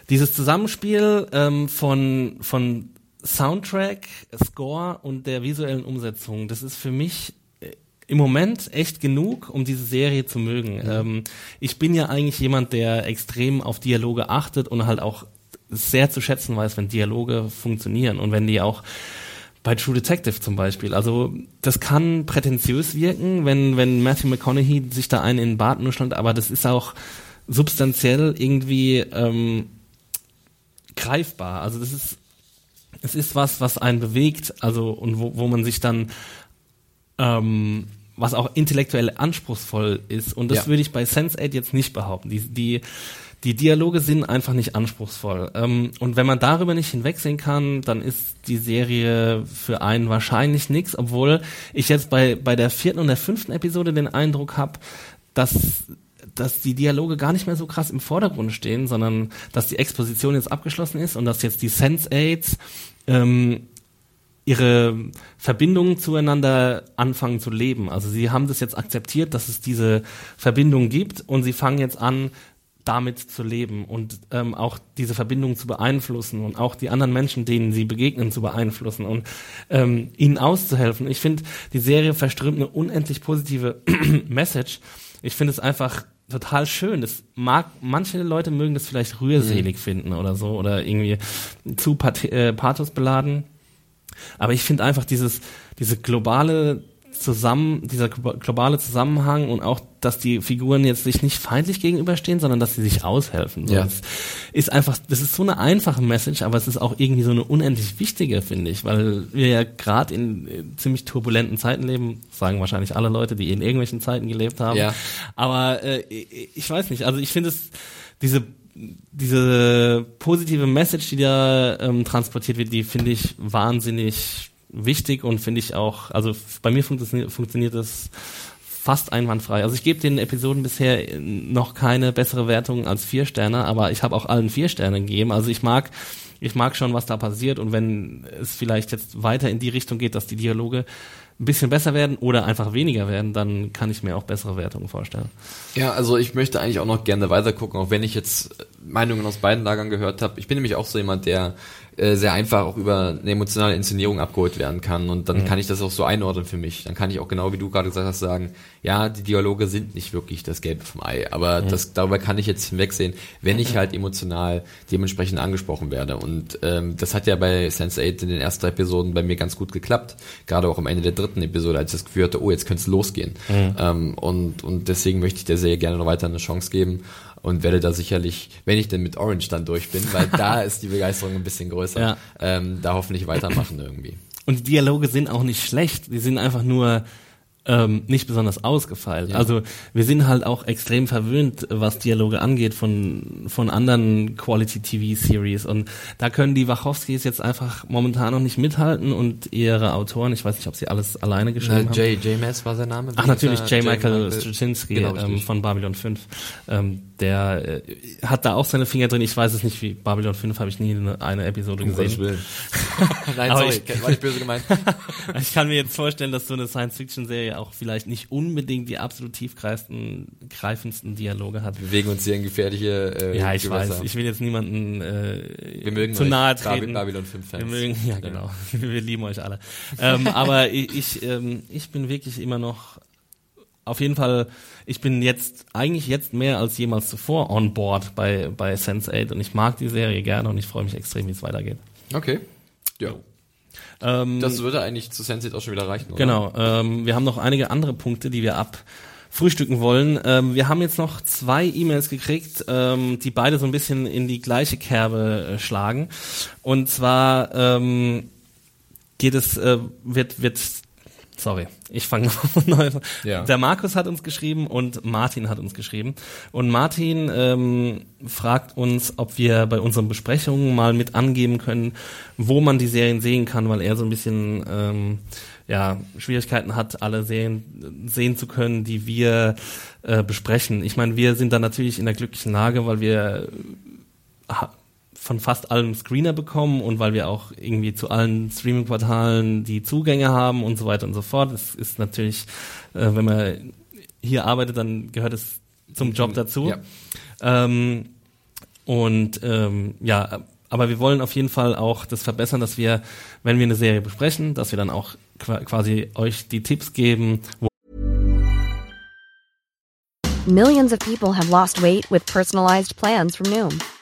dieses Zusammenspiel ähm, von von Soundtrack, Score und der visuellen Umsetzung. Das ist für mich äh, im Moment echt genug, um diese Serie zu mögen. Ähm, ich bin ja eigentlich jemand, der extrem auf Dialoge achtet und halt auch sehr zu schätzen weiß, wenn Dialoge funktionieren und wenn die auch bei True Detective zum Beispiel. Also das kann prätentiös wirken, wenn, wenn Matthew McConaughey sich da einen in den Bart nuschelt, aber das ist auch substanziell irgendwie ähm, greifbar. Also das ist es ist was, was einen bewegt, also und wo, wo man sich dann ähm, was auch intellektuell anspruchsvoll ist. Und das Ja. würde ich bei Sense8 jetzt nicht behaupten. Die, die, die Dialoge sind einfach nicht anspruchsvoll. Ähm, und wenn man darüber nicht hinwegsehen kann, dann ist die Serie für einen wahrscheinlich nichts, obwohl ich jetzt bei, bei der vierten und der fünften Episode den Eindruck habe, dass dass die Dialoge gar nicht mehr so krass im Vordergrund stehen, sondern dass die Exposition jetzt abgeschlossen ist und dass jetzt die Sense-Aids ähm, ihre Verbindungen zueinander anfangen zu leben. Also sie haben das jetzt akzeptiert, dass es diese Verbindung gibt und sie fangen jetzt an, damit zu leben und ähm, auch diese Verbindung zu beeinflussen und auch die anderen Menschen, denen sie begegnen, zu beeinflussen und ähm, ihnen auszuhelfen. Ich finde, die Serie verströmt eine unendlich positive Message. Ich finde es einfach total schön. Das mag, manche Leute mögen das vielleicht rührselig finden oder so oder irgendwie zu pat äh, pathosbeladen. Aber ich finde einfach dieses, diese globale zusammen, dieser glo- globale Zusammenhang und auch, dass die Figuren jetzt sich nicht feindlich gegenüberstehen, sondern dass sie sich aushelfen. So, Ja. Das ist einfach, das ist so eine einfache Message, aber es ist auch irgendwie so eine unendlich wichtige, finde ich, weil wir ja gerade in äh, ziemlich turbulenten Zeiten leben, sagen wahrscheinlich alle Leute, die in irgendwelchen Zeiten gelebt haben. Ja. Aber äh, ich ich weiß nicht, also ich finde es, diese diese positive Message, die da ähm, transportiert wird, die finde ich wahnsinnig wichtig und finde ich auch, also bei mir funktioniert, funktioniert das fast einwandfrei. Also ich gebe den Episoden bisher noch keine bessere Wertung als vier Sterne, aber ich habe auch allen vier Sterne gegeben. Also ich mag, ich mag schon, was da passiert und wenn es vielleicht jetzt weiter in die Richtung geht, dass die Dialoge ein bisschen besser werden oder einfach weniger werden, dann kann ich mir auch bessere Wertungen vorstellen. Ja, also ich möchte eigentlich auch noch gerne weiter gucken, auch wenn ich jetzt Meinungen aus beiden Lagern gehört habe. Ich bin nämlich auch so jemand, der äh, sehr einfach auch über eine emotionale Inszenierung abgeholt werden kann und dann mhm. kann ich das auch so einordnen für mich. Dann kann ich auch genau wie du gerade gesagt hast sagen, ja, die Dialoge sind nicht wirklich das Gelbe vom Ei, aber mhm. das darüber kann ich jetzt hinwegsehen, wenn ich halt emotional dementsprechend angesprochen werde und ähm, das hat ja bei Sense8 in den ersten Episoden bei mir ganz gut geklappt, gerade auch am Ende der dritten Episode, als ich das Gefühl hatte, oh, jetzt könnte es losgehen mhm. ähm, und, und deswegen möchte ich der Serie gerne noch weiter eine Chance geben und werde da sicherlich, wenn ich denn mit Orange dann durch bin, weil da ist die Begeisterung ein bisschen größer, ja. ähm, da hoffentlich weitermachen irgendwie. Und die Dialoge sind auch nicht schlecht, die sind einfach nur ähm, nicht besonders ausgefeilt. Ja. Also wir sind halt auch extrem verwöhnt, was Dialoge angeht von von anderen Quality TV Series und da können die Wachowskis jetzt einfach momentan noch nicht mithalten und ihre Autoren, ich weiß nicht, ob sie alles alleine geschrieben Na, J, haben. J. Mass war sein Name. Ach natürlich, J. Michael Straczynski genau, ähm, von Babylon 5. Ähm, der äh, hat da auch seine Finger drin. Ich weiß es nicht, wie Babylon 5 habe ich nie eine, eine Episode um gesehen. Nein, sorry, ich, war nicht böse gemeint. ich kann mir jetzt vorstellen, dass so eine Auch vielleicht nicht unbedingt die absolut tiefgreifendsten Dialoge hat. Wir bewegen uns hier in gefährliche äh, Ja, ich Gewässer. weiß. Ich will jetzt niemanden äh, zu nahe treten. Babylon 5 Fans. Wir mögen, ja, genau. Ja. Wir lieben euch alle. ähm, aber ich, ich, ähm, ich bin wirklich immer noch auf jeden Fall, ich bin jetzt eigentlich jetzt mehr als jemals zuvor on board bei, bei Sense8 und ich mag die Serie gerne und ich freue mich extrem, wie es weitergeht. Okay. Ja. Ähm, das würde eigentlich zu Sense8 auch schon wieder reichen, oder? Genau. Ähm, wir haben noch einige andere Punkte, die wir abfrühstücken wollen. Ähm, wir haben jetzt noch zwei E-Mails gekriegt, ähm, die beide so ein bisschen in die gleiche Kerbe äh, schlagen. Und zwar ähm, geht es, äh, wird, wird Sorry, ich fange neu an. Ja. Der Markus hat uns geschrieben und Martin hat uns geschrieben. Und Martin ähm, fragt uns, ob wir bei unseren Besprechungen mal mit angeben können, wo man die Serien sehen kann, weil er so ein bisschen ähm, ja, Schwierigkeiten hat, alle Serien sehen zu können, die wir äh, besprechen. Ich meine, wir sind da natürlich in der glücklichen Lage, weil wir von fast allen Screener bekommen und weil wir auch irgendwie zu allen Streaming-Portalen die Zugänge haben und so weiter und so fort. Das ist natürlich, äh, wenn man hier arbeitet, dann gehört es zum Job dazu. Ja. Ähm, und ähm, ja, aber wir wollen auf jeden Fall auch das verbessern, dass wir, wenn wir eine Serie besprechen, dass wir dann auch quasi euch die Tipps geben. Millions of people have lost weight with personalized plans from Noom.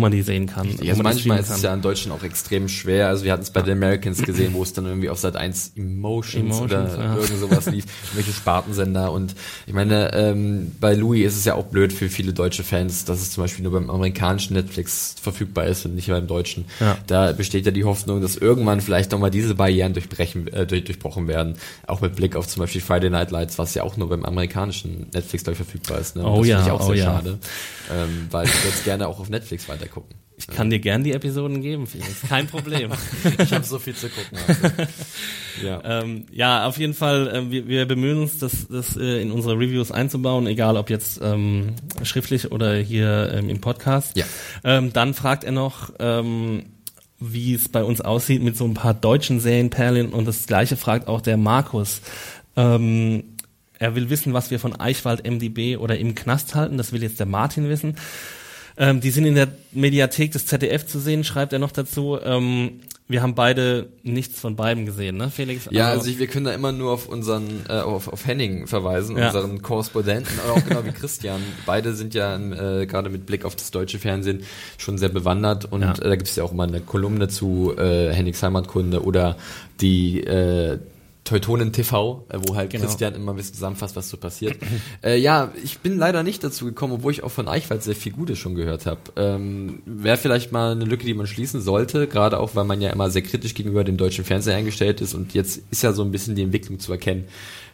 Wo man die sehen kann. Ja, also manchmal ist es ja in Deutschland auch extrem schwer. Also wir hatten es bei den Americans gesehen, wo es dann irgendwie auf Sat 1 Emotions, Emotions oder ja. irgend sowas lief, welche Spartensender. Und ich meine, ähm, bei Louis ist es ja auch blöd für viele deutsche Fans, dass es zum Beispiel nur beim amerikanischen Netflix verfügbar ist und nicht beim deutschen. Ja. Da besteht ja die Hoffnung, dass irgendwann vielleicht nochmal diese Barrieren durchbrechen, äh, durch, durchbrochen werden. Auch mit Blick auf zum Beispiel Friday Night Lights, was ja auch nur beim amerikanischen Netflix, glaube ich, verfügbar ist. Ne? Oh das ja, ich auch oh sehr ja. schade. Ähm, weil ich jetzt gerne auch auf Netflix weiter gucken. Ich kann dir gern die Episoden geben, Felix. Kein Problem. ich habe so viel zu gucken. Also. Ja. Ähm, ja, auf jeden Fall, äh, wir, wir bemühen uns, das, das äh, in unsere Reviews einzubauen, egal ob jetzt ähm, schriftlich oder hier ähm, im Podcast. Ja. Ähm, dann fragt er noch, ähm, wie es bei uns aussieht mit so ein paar deutschen Serienperlen und das gleiche fragt auch der Markus. Ähm, er will wissen, was wir von Eichwald MDB oder im Knast halten. Das will jetzt der Martin wissen. Ähm, die sind in der Mediathek des ZDF zu sehen, schreibt er noch dazu. Ähm, wir haben beide nichts von beiden gesehen, ne, Felix? Ja, also, also ich, wir können da immer nur auf unseren, äh, auf, auf Henning verweisen, ja. unseren Korrespondenten, aber auch genau wie Christian. Beide sind ja äh, gerade mit Blick auf das deutsche Fernsehen schon sehr bewandert und ja. äh, da gibt es ja auch mal eine Kolumne zu äh, Hennings Heimatkunde oder die äh, Teutonen TV, äh, wo halt genau. Christian immer ein bisschen zusammenfasst, was so passiert. äh, ja, ich bin leider nicht dazu gekommen, obwohl ich auch von Eichwald sehr viel Gutes schon gehört habe. Ähm, Wäre vielleicht mal eine Lücke, die man schließen sollte, gerade auch, weil man ja immer sehr kritisch gegenüber dem deutschen Fernsehen eingestellt ist und jetzt ist ja so ein bisschen die Entwicklung zu erkennen,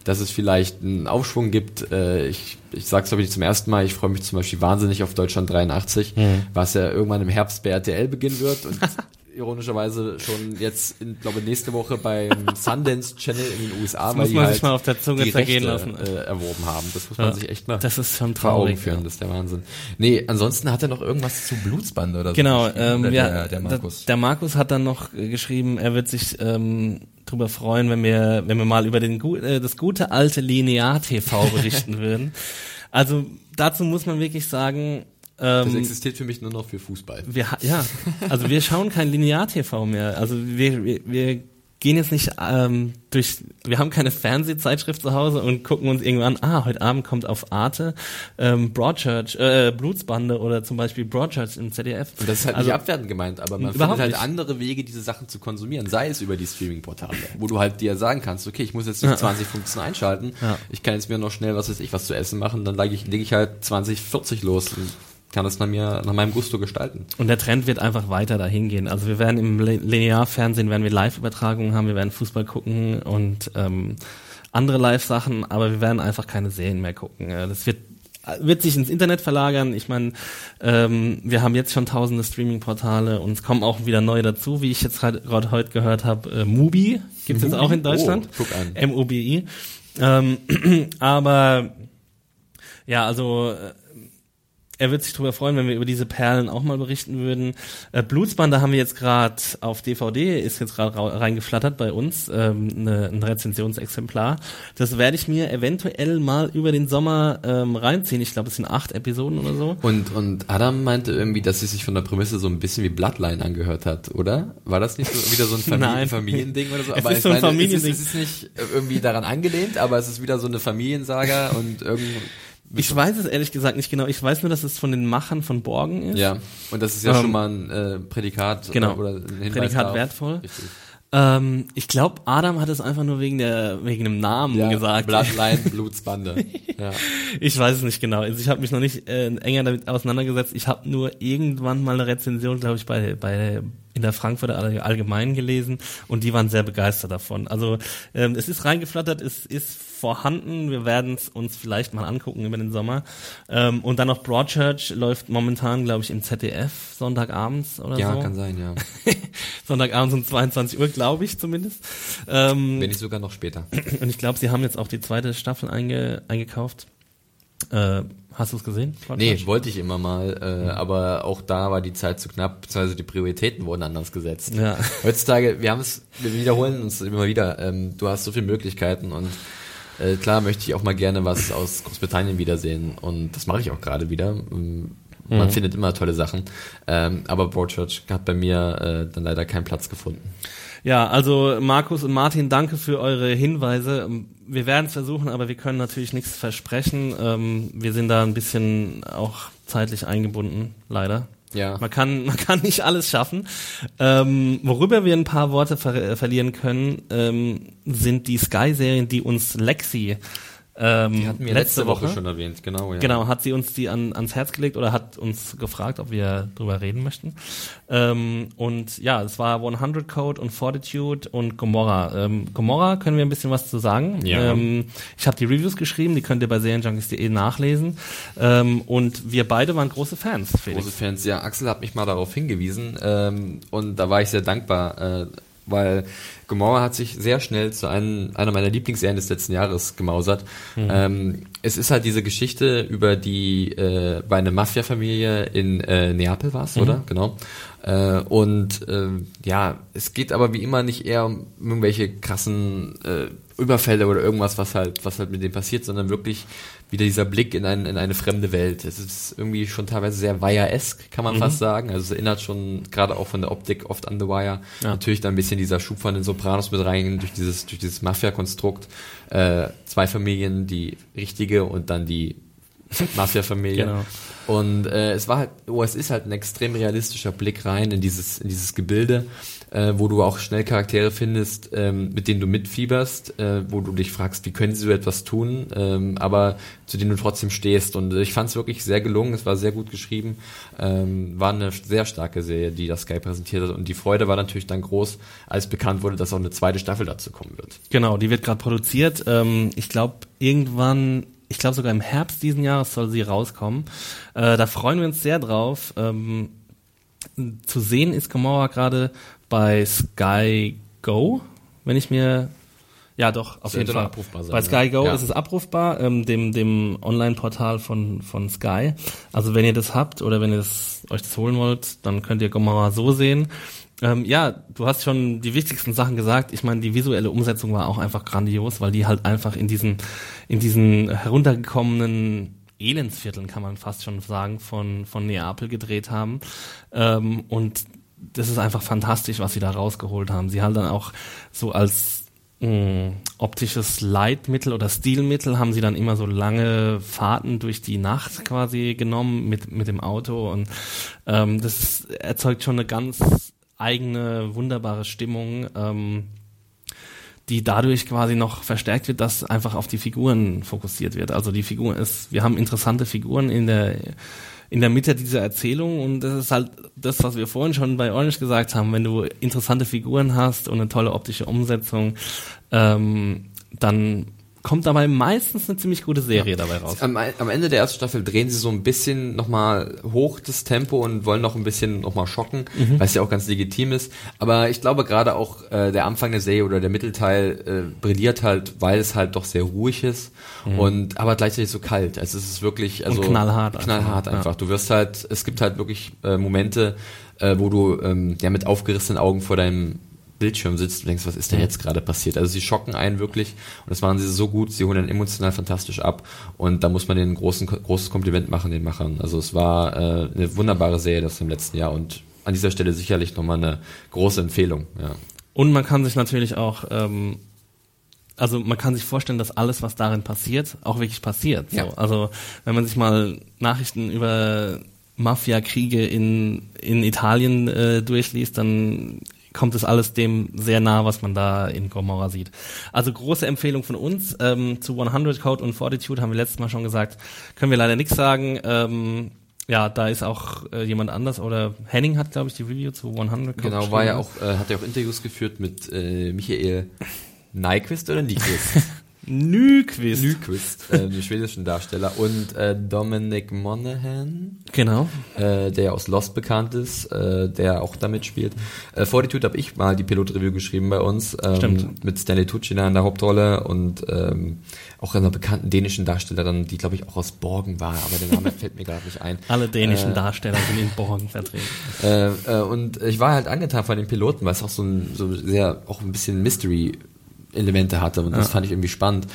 dass es vielleicht einen Aufschwung gibt. Äh, ich ich sag's glaube ich zum ersten Mal, ich freue mich zum Beispiel wahnsinnig auf Deutschland 83, mhm. was ja irgendwann im Herbst bei RTL beginnen wird und ironischerweise schon jetzt, in, glaube nächste Woche beim Sundance Channel in den USA, das weil muss man die halt sich mal auf der Zunge zergehen lassen. Äh, erworben haben. Das muss man ja, sich echt mal das ist schon traurig, führen. Ja. Das ist der Wahnsinn. Nee, ansonsten hat er noch irgendwas zu Blutsbande oder so. Genau, ähm, oder ja, der, der Markus. Der Markus hat dann noch geschrieben, er wird sich ähm, drüber freuen, wenn wir, wenn wir mal über den äh, das gute alte Linear-TV berichten würden. Also dazu muss man wirklich sagen, das ähm, existiert für mich nur noch für Fußball. Wir, ja, also wir schauen kein Linear-TV mehr. Also wir, wir, wir gehen jetzt nicht ähm, durch, wir haben keine Fernsehzeitschrift zu Hause und gucken uns irgendwann, ah, heute Abend kommt auf Arte ähm, Broadchurch, äh, Blutsbande oder zum Beispiel Broadchurch im ZDF. Und das ist halt also, nicht abwertend gemeint, aber man findet halt nicht. andere Wege, diese Sachen zu konsumieren, sei es über die Streaming-Portale, wo du halt dir sagen kannst, okay, ich muss jetzt nicht ja. 2015 einschalten, ja. ich kann jetzt mir noch schnell, was weiß ich, was zu essen machen, dann lege ich, leg ich halt 2040 los kann das nach mir, nach meinem Gusto gestalten. Und der Trend wird einfach weiter dahin gehen. Also wir werden im Linearfernsehen werden wir Live-Übertragungen haben, wir werden Fußball gucken und ähm, andere Live-Sachen, aber wir werden einfach keine Serien mehr gucken. Das wird wird sich ins Internet verlagern. Ich meine, ähm, wir haben jetzt schon tausende Streaming-Portale und es kommen auch wieder neue dazu, wie ich jetzt gerade heute gehört habe. Äh, Mubi gibt es jetzt auch in Deutschland. Oh, M-O-B-I. Ähm, aber ja, also äh, er wird sich darüber freuen, wenn wir über diese Perlen auch mal berichten würden. Äh, Blutsbande haben wir jetzt gerade auf DVD, ist jetzt gerade reingeflattert bei uns, ähm, ne, ein Rezensionsexemplar. Das werde ich mir eventuell mal über den Sommer ähm, reinziehen. Ich glaube, es sind acht Episoden oder so. Und, und Adam meinte irgendwie, dass sie sich von der Prämisse so ein bisschen wie Bloodline angehört hat, oder? War das nicht so, wieder so ein Familien Familiending oder so? Es aber ist so ein meine, Familiending. Es ist, es ist nicht irgendwie daran angelehnt, aber es ist wieder so eine Familiensaga und irgendwie ich weiß es ehrlich gesagt nicht genau. Ich weiß nur, dass es von den Machern von Borgen ist. Ja, und das ist ja ähm, schon mal ein äh, Prädikat genau, oder ein Hinweis Prädikat darauf. wertvoll. Ähm, ich glaube, Adam hat es einfach nur wegen der wegen dem Namen ja, gesagt. Bloodline, Blutsbande. ja. Ich weiß es nicht genau. Also ich habe mich noch nicht äh, enger damit auseinandergesetzt. Ich habe nur irgendwann mal eine Rezension, glaube ich, bei bei in der Frankfurter Allgemeinen gelesen und die waren sehr begeistert davon. Also ähm, es ist reingeflattert, es ist vorhanden. Wir werden es uns vielleicht mal angucken über den Sommer. Ähm, und dann noch Broadchurch läuft momentan, glaube ich, im ZDF Sonntagabends oder ja, so. Ja, kann sein, ja. Sonntagabends um 22 Uhr, glaube ich zumindest. Ähm, Wenn nicht sogar noch später. Und ich glaube, sie haben jetzt auch die zweite Staffel einge eingekauft. Äh, hast du es gesehen? Nee, wollte ich immer mal, äh, mhm. aber auch da war die Zeit zu knapp, beziehungsweise die Prioritäten wurden anders gesetzt. Ja. Heutzutage, wir haben es, wir wiederholen uns immer wieder, ähm, du hast so viele Möglichkeiten und äh, klar möchte ich auch mal gerne was aus Großbritannien wiedersehen und das mache ich auch gerade wieder. Ähm, man mhm. findet immer tolle Sachen, ähm, aber Broadchurch hat bei mir äh, dann leider keinen Platz gefunden. Ja, also Markus und Martin, danke für eure Hinweise. Wir werden es versuchen, aber wir können natürlich nichts versprechen. Ähm, wir sind da ein bisschen auch zeitlich eingebunden, leider. Ja. Man kann, man kann nicht alles schaffen. Ähm, worüber wir ein paar Worte ver verlieren können, ähm, sind die Sky-Serien, die uns Lexi ähm, die hatten wir letzte, letzte Woche, Woche, schon erwähnt, genau. Ja. Genau, hat sie uns die an, ans Herz gelegt oder hat uns gefragt, ob wir drüber reden möchten. Ähm, und ja, es war 100 Code und Fortitude und Gomorra. Ähm, Gomorra können wir ein bisschen was zu sagen. Ja. Ähm, ich habe die Reviews geschrieben, die könnt ihr bei serienjunkies.de nachlesen. Ähm, und wir beide waren große Fans. Felix. Große Fans, ja. Axel hat mich mal darauf hingewiesen ähm, und da war ich sehr dankbar. Äh, weil Gomorrah hat sich sehr schnell zu einem, einer meiner Lieblingsserien des letzten Jahres gemausert. Mhm. Ähm, es ist halt diese Geschichte über die, äh, bei einer Mafia-Familie in äh, Neapel war es, mhm. oder? Genau. Äh, und äh, ja, es geht aber wie immer nicht eher um irgendwelche krassen äh, Überfälle oder irgendwas, was halt, was halt mit dem passiert, sondern wirklich wieder dieser Blick in, ein, in eine fremde Welt. Es ist irgendwie schon teilweise sehr Wire-esque, kann man mhm. fast sagen. Also es erinnert schon gerade auch von der Optik oft an The Wire. Ja. Natürlich dann ein bisschen dieser Schub von den Sopranos mit rein, durch dieses, durch dieses Mafia-Konstrukt. Äh, zwei Familien, die richtige und dann die Mafia-Familie. Genau. Und äh, es war halt, oh, es ist halt ein extrem realistischer Blick rein in dieses, in dieses Gebilde, äh, wo du auch schnell Charaktere findest, ähm, mit denen du mitfieberst, äh, wo du dich fragst, wie können sie so etwas tun, ähm, aber zu denen du trotzdem stehst. Und ich fand es wirklich sehr gelungen, es war sehr gut geschrieben, ähm, war eine sehr starke Serie, die das Sky präsentiert hat. Und die Freude war natürlich dann groß, als bekannt wurde, dass auch eine zweite Staffel dazu kommen wird. Genau, die wird gerade produziert. Ähm, ich glaube, irgendwann ich glaube sogar im Herbst diesen Jahres soll sie rauskommen. Äh, da freuen wir uns sehr drauf. Ähm, zu sehen ist Gomorra gerade bei Sky Go, wenn ich mir ja, doch, auf jeden Fall. Abrufbar sein, Bei Sky Go ja. ist es abrufbar, ähm, dem, dem Online-Portal von, von Sky. Also wenn ihr das habt oder wenn ihr das, euch das holen wollt, dann könnt ihr Gomorra so sehen. Ähm, ja, du hast schon die wichtigsten Sachen gesagt. Ich meine, die visuelle Umsetzung war auch einfach grandios, weil die halt einfach in diesen, in diesen heruntergekommenen Elendsvierteln, kann man fast schon sagen, von, von Neapel gedreht haben. Ähm, und das ist einfach fantastisch, was sie da rausgeholt haben. Sie haben dann auch so als mh, mm, optisches Leitmittel oder Stilmittel haben sie dann immer so lange Fahrten durch die Nacht quasi genommen mit, mit dem Auto und ähm, das erzeugt schon eine ganz eigene, wunderbare Stimmung, ähm, die dadurch quasi noch verstärkt wird, dass einfach auf die Figuren fokussiert wird. Also die Figur ist, wir haben interessante Figuren in der in der Mitte dieser Erzählung und das ist halt das, was wir vorhin schon bei Orange gesagt haben, wenn du interessante Figuren hast und eine tolle optische Umsetzung, ähm, dann kommt dabei meistens eine ziemlich gute Serie dabei raus. Am, am, Ende der ersten Staffel drehen sie so ein bisschen nochmal hoch das Tempo und wollen noch ein bisschen nochmal schocken, mhm. was ja auch ganz legitim ist. Aber ich glaube gerade auch äh, der Anfang der Serie oder der Mittelteil äh, brilliert halt, weil es halt doch sehr ruhig ist mhm. und aber gleichzeitig so kalt. Also es ist wirklich also und knallhart, knallhart einfach. einfach. Ja. Du wirst halt, es gibt halt wirklich äh, Momente, äh, wo du ähm, ja mit aufgerissenen Augen vor deinem Bildschirm sitzt und denkst, was ist denn jetzt gerade passiert? Also sie schocken einen wirklich und das machen sie so gut, sie holen dann emotional fantastisch ab und da muss man den großen großes Kompliment machen den Machern. Also es war äh, eine wunderbare Serie das im letzten Jahr und an dieser Stelle sicherlich nochmal eine große Empfehlung. Ja. Und man kann sich natürlich auch ähm, also man kann sich vorstellen, dass alles, was darin passiert, auch wirklich passiert. So. Ja. Also wenn man sich mal Nachrichten über Mafia-Kriege in, in Italien äh, durchliest, dann kommt es alles dem sehr nah, was man da in Gomorra sieht. Also große Empfehlung von uns. Ähm, zu 100 Code und Fortitude haben wir letztes Mal schon gesagt, können wir leider nichts sagen. Ähm, ja, da ist auch äh, jemand anders oder Henning hat, glaube ich, die Review zu 100 Code Genau, war ja auch, äh, hat ja auch Interviews geführt mit äh, Michael Nyquist oder Nyquist? Nyquist. Nyquist, äh, den schwedischen Darsteller. Und äh, Dominic Monaghan. Genau. Äh, der aus Lost bekannt ist, äh, der auch damit spielt. Äh, Fortitude habe ich mal die Pilotreview geschrieben bei uns. Ähm, Stimmt. Mit Stanley Tucci in der Hauptrolle und ähm, auch einer bekannten dänischen Darstellerin, die glaube ich auch aus Borgen war, aber der Name fällt mir gerade nicht ein. Alle dänischen äh, Darsteller sind in Borgen vertreten. Äh, äh, und ich war halt angetan von den Piloten, weil es auch so ein so sehr auch ein bisschen Mystery Elemente hatte und das fand ich irgendwie spannend.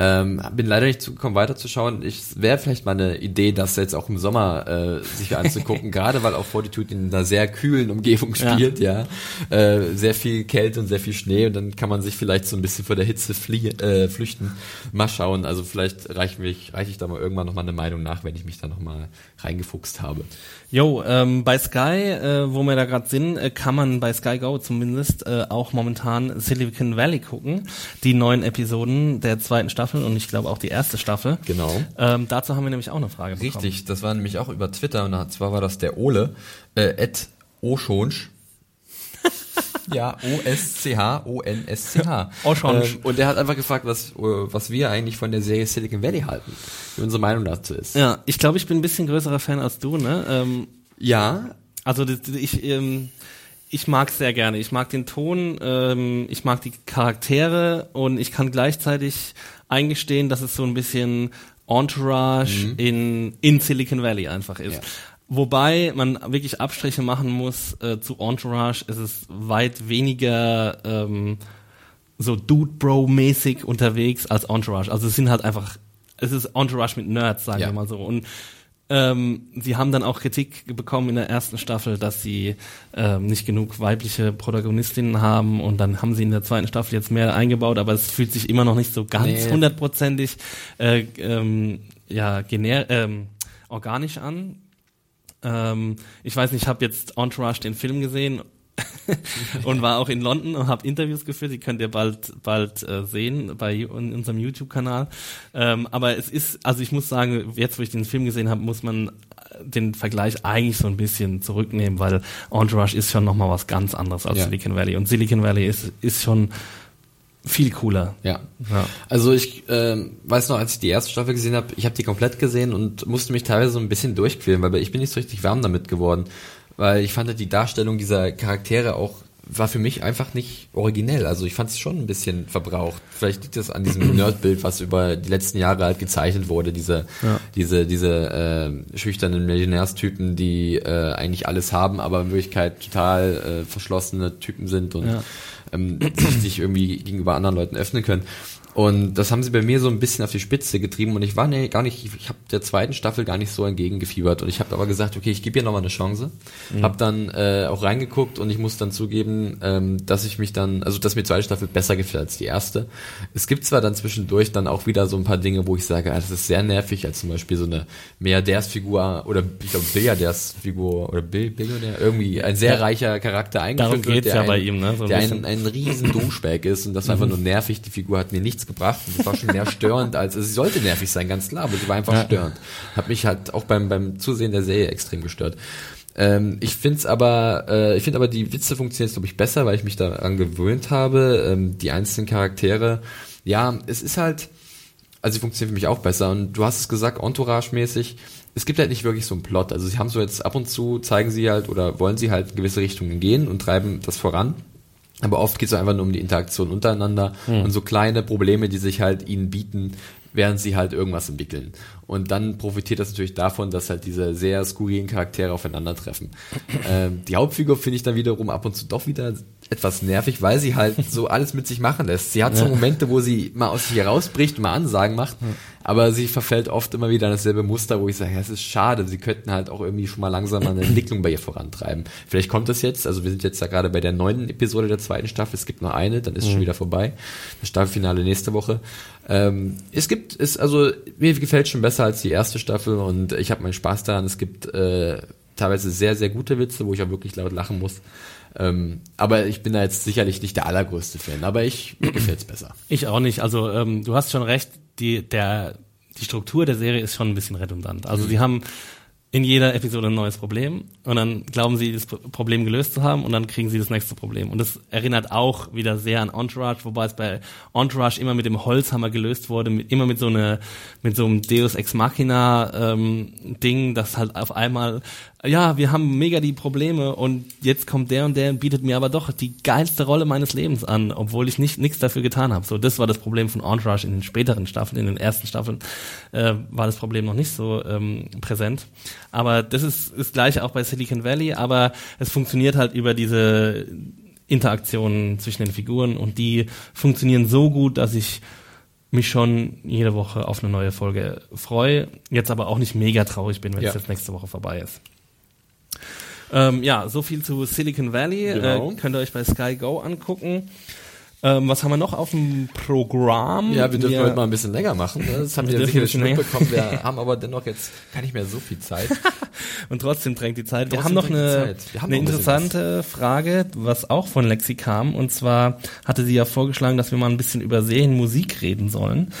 Ähm, bin leider nicht zugekommen, weiterzuschauen. Ich wäre vielleicht mal eine Idee, das jetzt auch im Sommer äh, sich anzugucken, gerade weil auch Fortitude in einer sehr kühlen Umgebung spielt, ja. ja. Äh, sehr viel Kälte und sehr viel Schnee und dann kann man sich vielleicht so ein bisschen vor der Hitze flie äh, flüchten. Mal schauen. Also vielleicht reiche mich, reiche ich da mal irgendwann noch mal eine Meinung nach, wenn ich mich da noch mal reingefuchst habe. Jo, ähm, bei Sky, äh, wo wir da gerade sind, äh, kann man bei Sky Go zumindest äh, auch momentan Silicon Valley gucken. Die neuen Episoden der zweiten Staffel und ich glaube auch die erste Staffel. Genau. Ähm, dazu haben wir nämlich auch eine Frage bekommen. Richtig, das war nämlich auch über Twitter und zwar war das der Ole, äh, Ed Oschonsch. Ja, O-S-C-H-O-N-S-C-H. Orange. Ähm, und der hat einfach gefragt, was, was wir eigentlich von der Serie Silicon Valley halten. Wie unsere Meinung dazu ist. Ja, ich glaube, ich bin ein bisschen größerer Fan als du, ne? Ähm, ja. Also ich, ähm, ich mag sehr gerne. Ich mag den Ton, ähm, ich mag die Charaktere und ich kann gleichzeitig eingestehen, dass es so ein bisschen Entourage mhm. in, in Silicon Valley einfach ist. Ja. Wobei man wirklich Abstriche machen muss äh, zu Entourage. Es ist weit weniger ähm, so Dude Bro mäßig unterwegs als Entourage. Also es sind halt einfach, es ist Entourage mit Nerds, sagen Ja. wir mal so. Und ähm, sie haben dann auch Kritik bekommen in der ersten Staffel, dass sie ähm, nicht genug weibliche Protagonistinnen haben und dann haben sie in der zweiten Staffel jetzt mehr eingebaut, aber es fühlt sich immer noch nicht so ganz Nee. hundertprozentig äh, ähm, ja, gener ähm, organisch an. Ähm, ich weiß nicht, ich habe jetzt Entourage den Film gesehen und war auch in London und habe Interviews geführt. Die könnt ihr bald bald äh, sehen bei in unserem YouTube-Kanal. Ähm, aber es ist, also ich muss sagen, jetzt wo ich den Film gesehen habe, muss man äh, den Vergleich eigentlich so ein bisschen zurücknehmen, weil Entourage ist schon noch mal was ganz anderes als Ja. Silicon Valley und Silicon Valley ist ist schon viel cooler. Ja. Ja. Also ich ähm, weiß noch, als ich die erste Staffel gesehen habe, ich habe die komplett gesehen und musste mich teilweise so ein bisschen durchquälen, weil ich bin nicht so richtig warm damit geworden, weil ich fand die Darstellung dieser Charaktere auch war für mich einfach nicht originell. Also ich fand es schon ein bisschen verbraucht. Vielleicht liegt das an diesem Nerdbild, was über die letzten Jahre halt gezeichnet wurde. Diese, Ja. diese, diese äh, schüchternen Millionärstypen, die äh, eigentlich alles haben, aber in Wirklichkeit total äh, verschlossene Typen sind und Ja. ähm, sich, sich irgendwie gegenüber anderen Leuten öffnen können. Und das haben sie bei mir so ein bisschen auf die Spitze getrieben und ich war nee, gar nicht, ich habe der zweiten Staffel gar nicht so entgegengefiebert und ich habe aber gesagt, okay, ich gebe ihr nochmal eine Chance. Mhm. Hab dann äh, auch reingeguckt und ich muss dann zugeben, ähm, dass ich mich dann, also dass mir die zweite Staffel besser gefällt als die erste. Es gibt zwar dann zwischendurch dann auch wieder so ein paar Dinge, wo ich sage, ah, das ist sehr nervig, als zum Beispiel so eine Milliardärsfigur oder ich glaube Billiardärsfigur oder Bill, Billionär, irgendwie ein sehr Ja. reicher Charakter eingeführt Darum wird, geht's der ja ein, bei ihm, ne? So ein der ein, ein riesen Duschbag ist und das war einfach nur nervig. Die Figur hat mir nichts gebracht und das war schon mehr störend als, also sie sollte nervig sein, ganz klar, aber sie war einfach Ja. störend. Hat mich halt auch beim, beim Zusehen der Serie extrem gestört. Ähm, ich finde aber, äh, ich finde aber die Witze funktionieren jetzt glaube ich besser, weil ich mich daran gewöhnt habe. Ähm, die einzelnen Charaktere, ja, es ist halt, also sie funktionieren für mich auch besser. Und du hast es gesagt, Entourage-mäßig, es gibt halt nicht wirklich so einen Plot. Also sie haben so jetzt ab und zu, zeigen sie halt oder wollen sie halt in gewisse Richtungen gehen und treiben das voran. Aber oft geht es einfach nur um die Interaktion untereinander und so kleine Probleme, die sich halt ihnen bieten, während sie halt irgendwas entwickeln. Und dann profitiert das natürlich davon, dass halt diese sehr skurrilen Charaktere aufeinandertreffen. ähm, die Hauptfigur finde ich dann wiederum ab und zu doch wieder etwas nervig, weil sie halt so alles mit sich machen lässt. Sie hat so Momente, wo sie mal aus sich herausbricht, mal Ansagen macht, aber sie verfällt oft immer wieder in dasselbe Muster, wo ich sage, ja, es ist schade, sie könnten halt auch irgendwie schon mal langsam eine Entwicklung bei ihr vorantreiben. Vielleicht kommt das jetzt, also wir sind jetzt da gerade bei der neunten Episode der zweiten Staffel, es gibt noch eine, dann ist es schon wieder vorbei. Das Staffelfinale nächste Woche. Ähm, es gibt, es, also mir gefällt schon besser als die erste Staffel und ich habe meinen Spaß daran. Es gibt äh, teilweise sehr, sehr gute Witze, wo ich auch wirklich laut lachen muss. Ähm, aber ich bin da jetzt sicherlich nicht der allergrößte Fan, aber ich, mir gefällt's besser. Ich auch nicht. Also ähm, du hast schon recht, die, der, die Struktur der Serie ist schon ein bisschen redundant. Also sie haben in jeder Episode ein neues Problem und dann glauben sie, das Pro- Problem gelöst zu haben und dann kriegen sie das nächste Problem. Und das erinnert auch wieder sehr an Entourage, wobei es bei Entourage immer mit dem Holzhammer gelöst wurde, mit, immer mit so einer, mit so einem Deus Ex Machina ähm, Ding, das halt auf einmal, ja, wir haben mega die Probleme und jetzt kommt der und der und bietet mir aber doch die geilste Rolle meines Lebens an, obwohl ich nicht nichts dafür getan habe. So, das war das Problem von Entourage in den späteren Staffeln, in den ersten Staffeln äh, war das Problem noch nicht so ähm, präsent. Aber das ist das gleiche auch bei Silicon Valley, aber es funktioniert halt über diese Interaktionen zwischen den Figuren und die funktionieren so gut, dass ich mich schon jede Woche auf eine neue Folge freue, jetzt aber auch nicht mega traurig bin, wenn Ja. es jetzt nächste Woche vorbei ist. Ähm, ja, so viel zu Silicon Valley. Genau. Äh, könnt ihr euch bei Sky Go angucken. Ähm, was haben wir noch auf dem Programm? Ja, wir dürfen heute mal ein bisschen länger machen. ne? Das haben Wir wir ein sicherlich schon mitbekommen. Wir haben aber dennoch jetzt gar nicht mehr so viel Zeit. Und trotzdem drängt die Zeit. Wir Trotzdem haben noch eine. Wir haben eine noch interessante Frage, was auch von Lexi kam. Und zwar hatte sie ja vorgeschlagen, dass wir mal ein bisschen über Serienmusik reden sollen.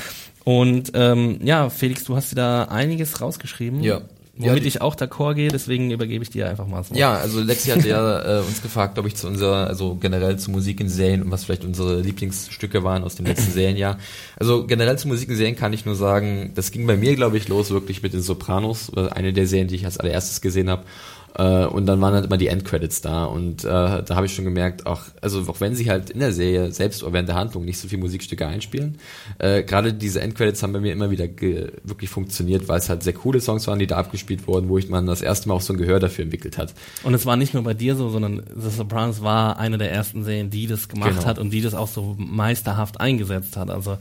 Und ähm, ja, Felix, du hast dir da einiges rausgeschrieben. Ja. Womit Ja, ich auch d'accord gehe, deswegen übergebe ich dir einfach mal so. Ja, also Lexi hat ja äh, uns gefragt, glaube ich, zu unserer, also generell zu Musik in Serien und was vielleicht unsere Lieblingsstücke waren aus dem letzten Serienjahr. Also generell zu Musik in Serien kann ich nur sagen, das ging bei mir, glaube ich, los wirklich mit den Sopranos, äh, eine der Serien, die ich als allererstes gesehen habe. Äh, und dann waren halt immer die Endcredits da und äh, da habe ich schon gemerkt, auch, also auch wenn sie halt in der Serie selbst oder während der Handlung nicht so viele Musikstücke einspielen, äh, gerade diese Endcredits haben bei mir immer wieder wirklich funktioniert, weil es halt sehr coole Songs waren, die da abgespielt wurden, wo ich man das erste Mal auch so ein Gehör dafür entwickelt hat. Und es war nicht nur bei dir so, sondern The Sopranos war eine der ersten Serien, die das gemacht genau. hat und die das auch so meisterhaft eingesetzt hat. Also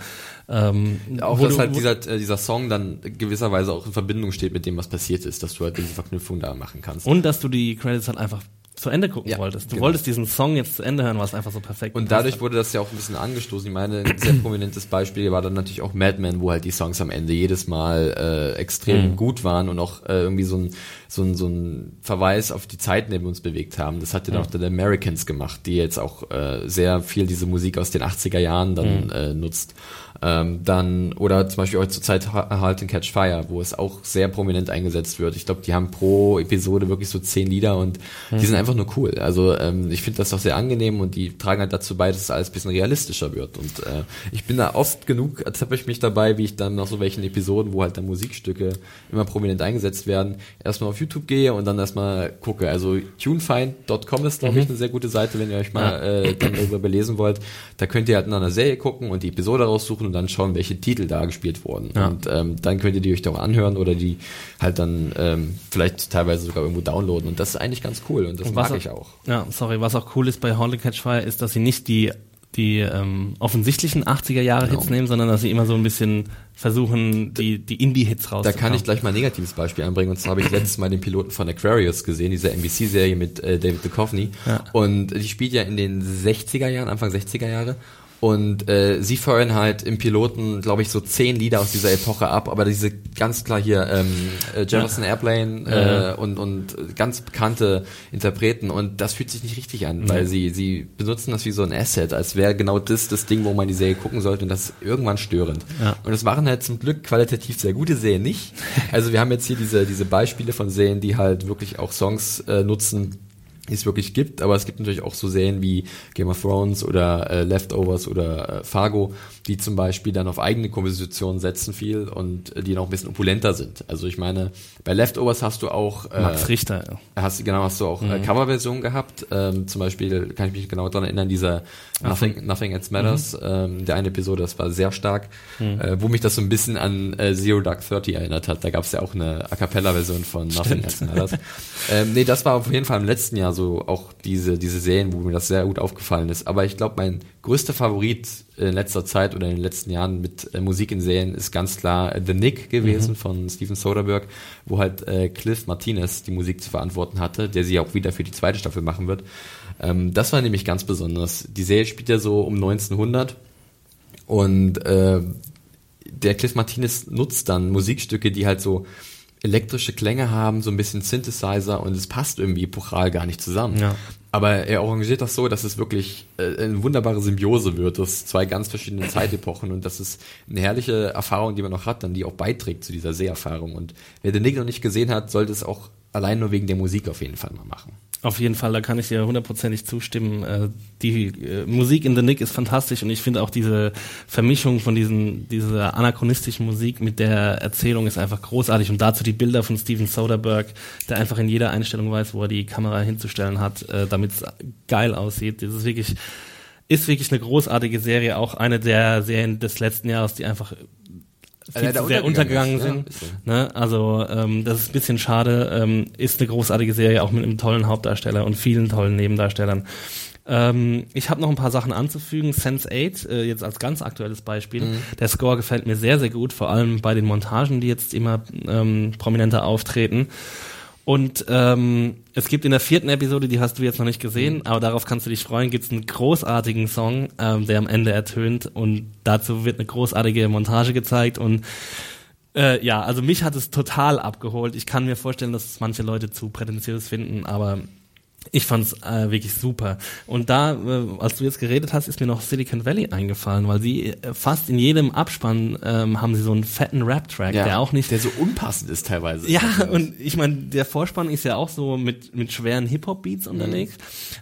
ähm, auch dass du, halt dieser, äh, dieser Song dann gewisserweise auch in Verbindung steht mit dem, was passiert ist, dass du halt diese Verknüpfung da machen kannst. Und dass du die Credits halt einfach zu Ende gucken ja, wolltest. Du genau. wolltest diesen Song jetzt zu Ende hören, was einfach so perfekt Und dadurch hat. wurde das ja auch ein bisschen angestoßen. Ich meine, ein sehr prominentes Beispiel war dann natürlich auch Mad Men, wo halt die Songs am Ende jedes Mal äh, extrem mhm. gut waren und auch äh, irgendwie so ein, so, ein, so ein Verweis auf die Zeit neben uns bewegt haben. Das hat ja mhm. auch The Americans gemacht, die jetzt auch äh, sehr viel diese Musik aus den 80er Jahren dann mhm. äh, nutzt. Ähm, dann, oder zum Beispiel auch zur Zeit Halt and Catch Fire, wo es auch sehr prominent eingesetzt wird. Ich glaube, die haben pro Episode wirklich so zehn Lieder und mhm. die sind einfach nur cool. Also ähm, ich finde das auch sehr angenehm und die tragen halt dazu bei, dass es alles ein bisschen realistischer wird. Und äh, ich bin da oft genug, ertappe ich mich dabei, wie ich dann nach so welchen Episoden, wo halt dann Musikstücke immer prominent eingesetzt werden, erstmal auf YouTube gehe und dann erstmal gucke. Also tunefind.com ist, glaube ich, mhm. eine sehr gute Seite, wenn ihr euch mal äh, dann darüber belesen wollt. Da könnt ihr halt in einer Serie gucken und die Episode raussuchen und dann schauen, welche Titel da gespielt wurden. Ja. Und ähm, dann könnt ihr die euch doch anhören oder die halt dann ähm, vielleicht teilweise sogar irgendwo downloaden. Und das ist eigentlich ganz cool und das und mag auch, ich auch. Ja, sorry, was auch cool ist bei Haunted Catch Fire ist, dass sie nicht die die ähm, offensichtlichen 80er Jahre Hits genau. nehmen, sondern dass sie immer so ein bisschen versuchen, die, die Indie-Hits rauszuholen. Da kann ich gleich mal ein negatives Beispiel anbringen. Und zwar habe ich letztes Mal den Piloten von Aquarius gesehen, dieser NBC-Serie mit äh, David Duchovny. Ja. Und die spielt ja in den 60er Jahren, Anfang 60er Jahre. Und äh, sie feuern halt im Piloten, glaube ich, so zehn Lieder aus dieser Epoche ab, aber diese ganz klar hier ähm, äh, Jefferson ja. Airplane äh, ja. und, und ganz bekannte Interpreten und das fühlt sich nicht richtig an, mhm. weil sie, sie benutzen das wie so ein Asset, als wäre genau das das Ding, wo man die Serie gucken sollte und das ist irgendwann störend. Ja. Und es waren halt zum Glück qualitativ sehr gute Serien nicht. Also wir haben jetzt hier diese, diese Beispiele von Serien, die halt wirklich auch Songs äh, nutzen, die es wirklich gibt, aber es gibt natürlich auch so Serien wie Game of Thrones oder äh, Leftovers oder äh, Fargo, die zum Beispiel dann auf eigene Kompositionen setzen viel und äh, die noch ein bisschen opulenter sind. Also ich meine, bei Leftovers hast du auch äh, Max Richter. Hast genau hast du auch äh, mhm. äh, Coverversionen gehabt. Ähm, zum Beispiel kann ich mich genau daran erinnern, dieser Nothing, Nothing Else Matters, mhm. ähm, der eine Episode, das war sehr stark, mhm. äh, wo mich das so ein bisschen an äh, Zero Dark Thirty erinnert hat. Da gab es ja auch eine A cappella Version von Nothing Else Matters. ähm, nee, das war auf jeden Fall im letzten Jahr so auch diese diese Serien, wo mir das sehr gut aufgefallen ist. Aber ich glaube, mein größter Favorit in letzter Zeit oder in den letzten Jahren mit äh, Musik in Serien ist ganz klar äh, The Nick gewesen mhm. von Steven Soderbergh, wo halt äh, Cliff Martinez die Musik zu verantworten hatte, der sie auch wieder für die zweite Staffel machen wird. Ähm, das war nämlich ganz besonders. Die Serie spielt ja so um 1900 und äh, der Cliff Martinez nutzt dann Musikstücke, die halt so elektrische Klänge haben, so ein bisschen Synthesizer und es passt irgendwie epochal gar nicht zusammen. Ja. Aber er arrangiert das so, dass es wirklich äh, eine wunderbare Symbiose wird, das zwei ganz verschiedene Zeitepochen und das ist eine herrliche Erfahrung, die man noch hat, dann die auch beiträgt zu dieser Seherfahrung. Und wer den Nick noch nicht gesehen hat, sollte es auch allein nur wegen der Musik auf jeden Fall mal machen. Auf jeden Fall, da kann ich dir hundertprozentig zustimmen. Äh, die äh, Musik in The Nick ist fantastisch und ich finde auch diese Vermischung von diesen, dieser anachronistischen Musik mit der Erzählung ist einfach großartig und dazu die Bilder von Steven Soderbergh, der einfach in jeder Einstellung weiß, wo er die Kamera hinzustellen hat, äh, damit es geil aussieht. Das ist wirklich, ist wirklich eine großartige Serie, auch eine der Serien des letzten Jahres, die einfach viel zu sehr untergegangen sind. Ja, ne? Also ähm, das ist ein bisschen schade. Ähm, ist eine großartige Serie, auch mit einem tollen Hauptdarsteller und vielen tollen Nebendarstellern. Ähm, ich habe noch ein paar Sachen anzufügen. Sense 8, äh, jetzt als ganz aktuelles Beispiel. Mhm. Der Score gefällt mir sehr, sehr gut, vor allem bei den Montagen, die jetzt immer ähm, prominenter auftreten. Und ähm, es gibt in der vierten Episode, die hast du jetzt noch nicht gesehen, mhm. aber darauf kannst du dich freuen, gibt es einen großartigen Song, ähm, der am Ende ertönt und dazu wird eine großartige Montage gezeigt und äh, ja, also mich hat es total abgeholt. Ich kann mir vorstellen, dass es manche Leute zu prätentiös finden, aber Ich fand's äh, wirklich super. Und da, äh, als du jetzt geredet hast, ist mir noch Silicon Valley eingefallen, weil sie äh, fast in jedem Abspann ähm, haben sie so einen fetten Rap-Track, Ja, der auch nicht. der so unpassend ist teilweise. ja, und ich meine, der Vorspann ist ja auch so mit mit schweren Hip-Hop-Beats unterlegt.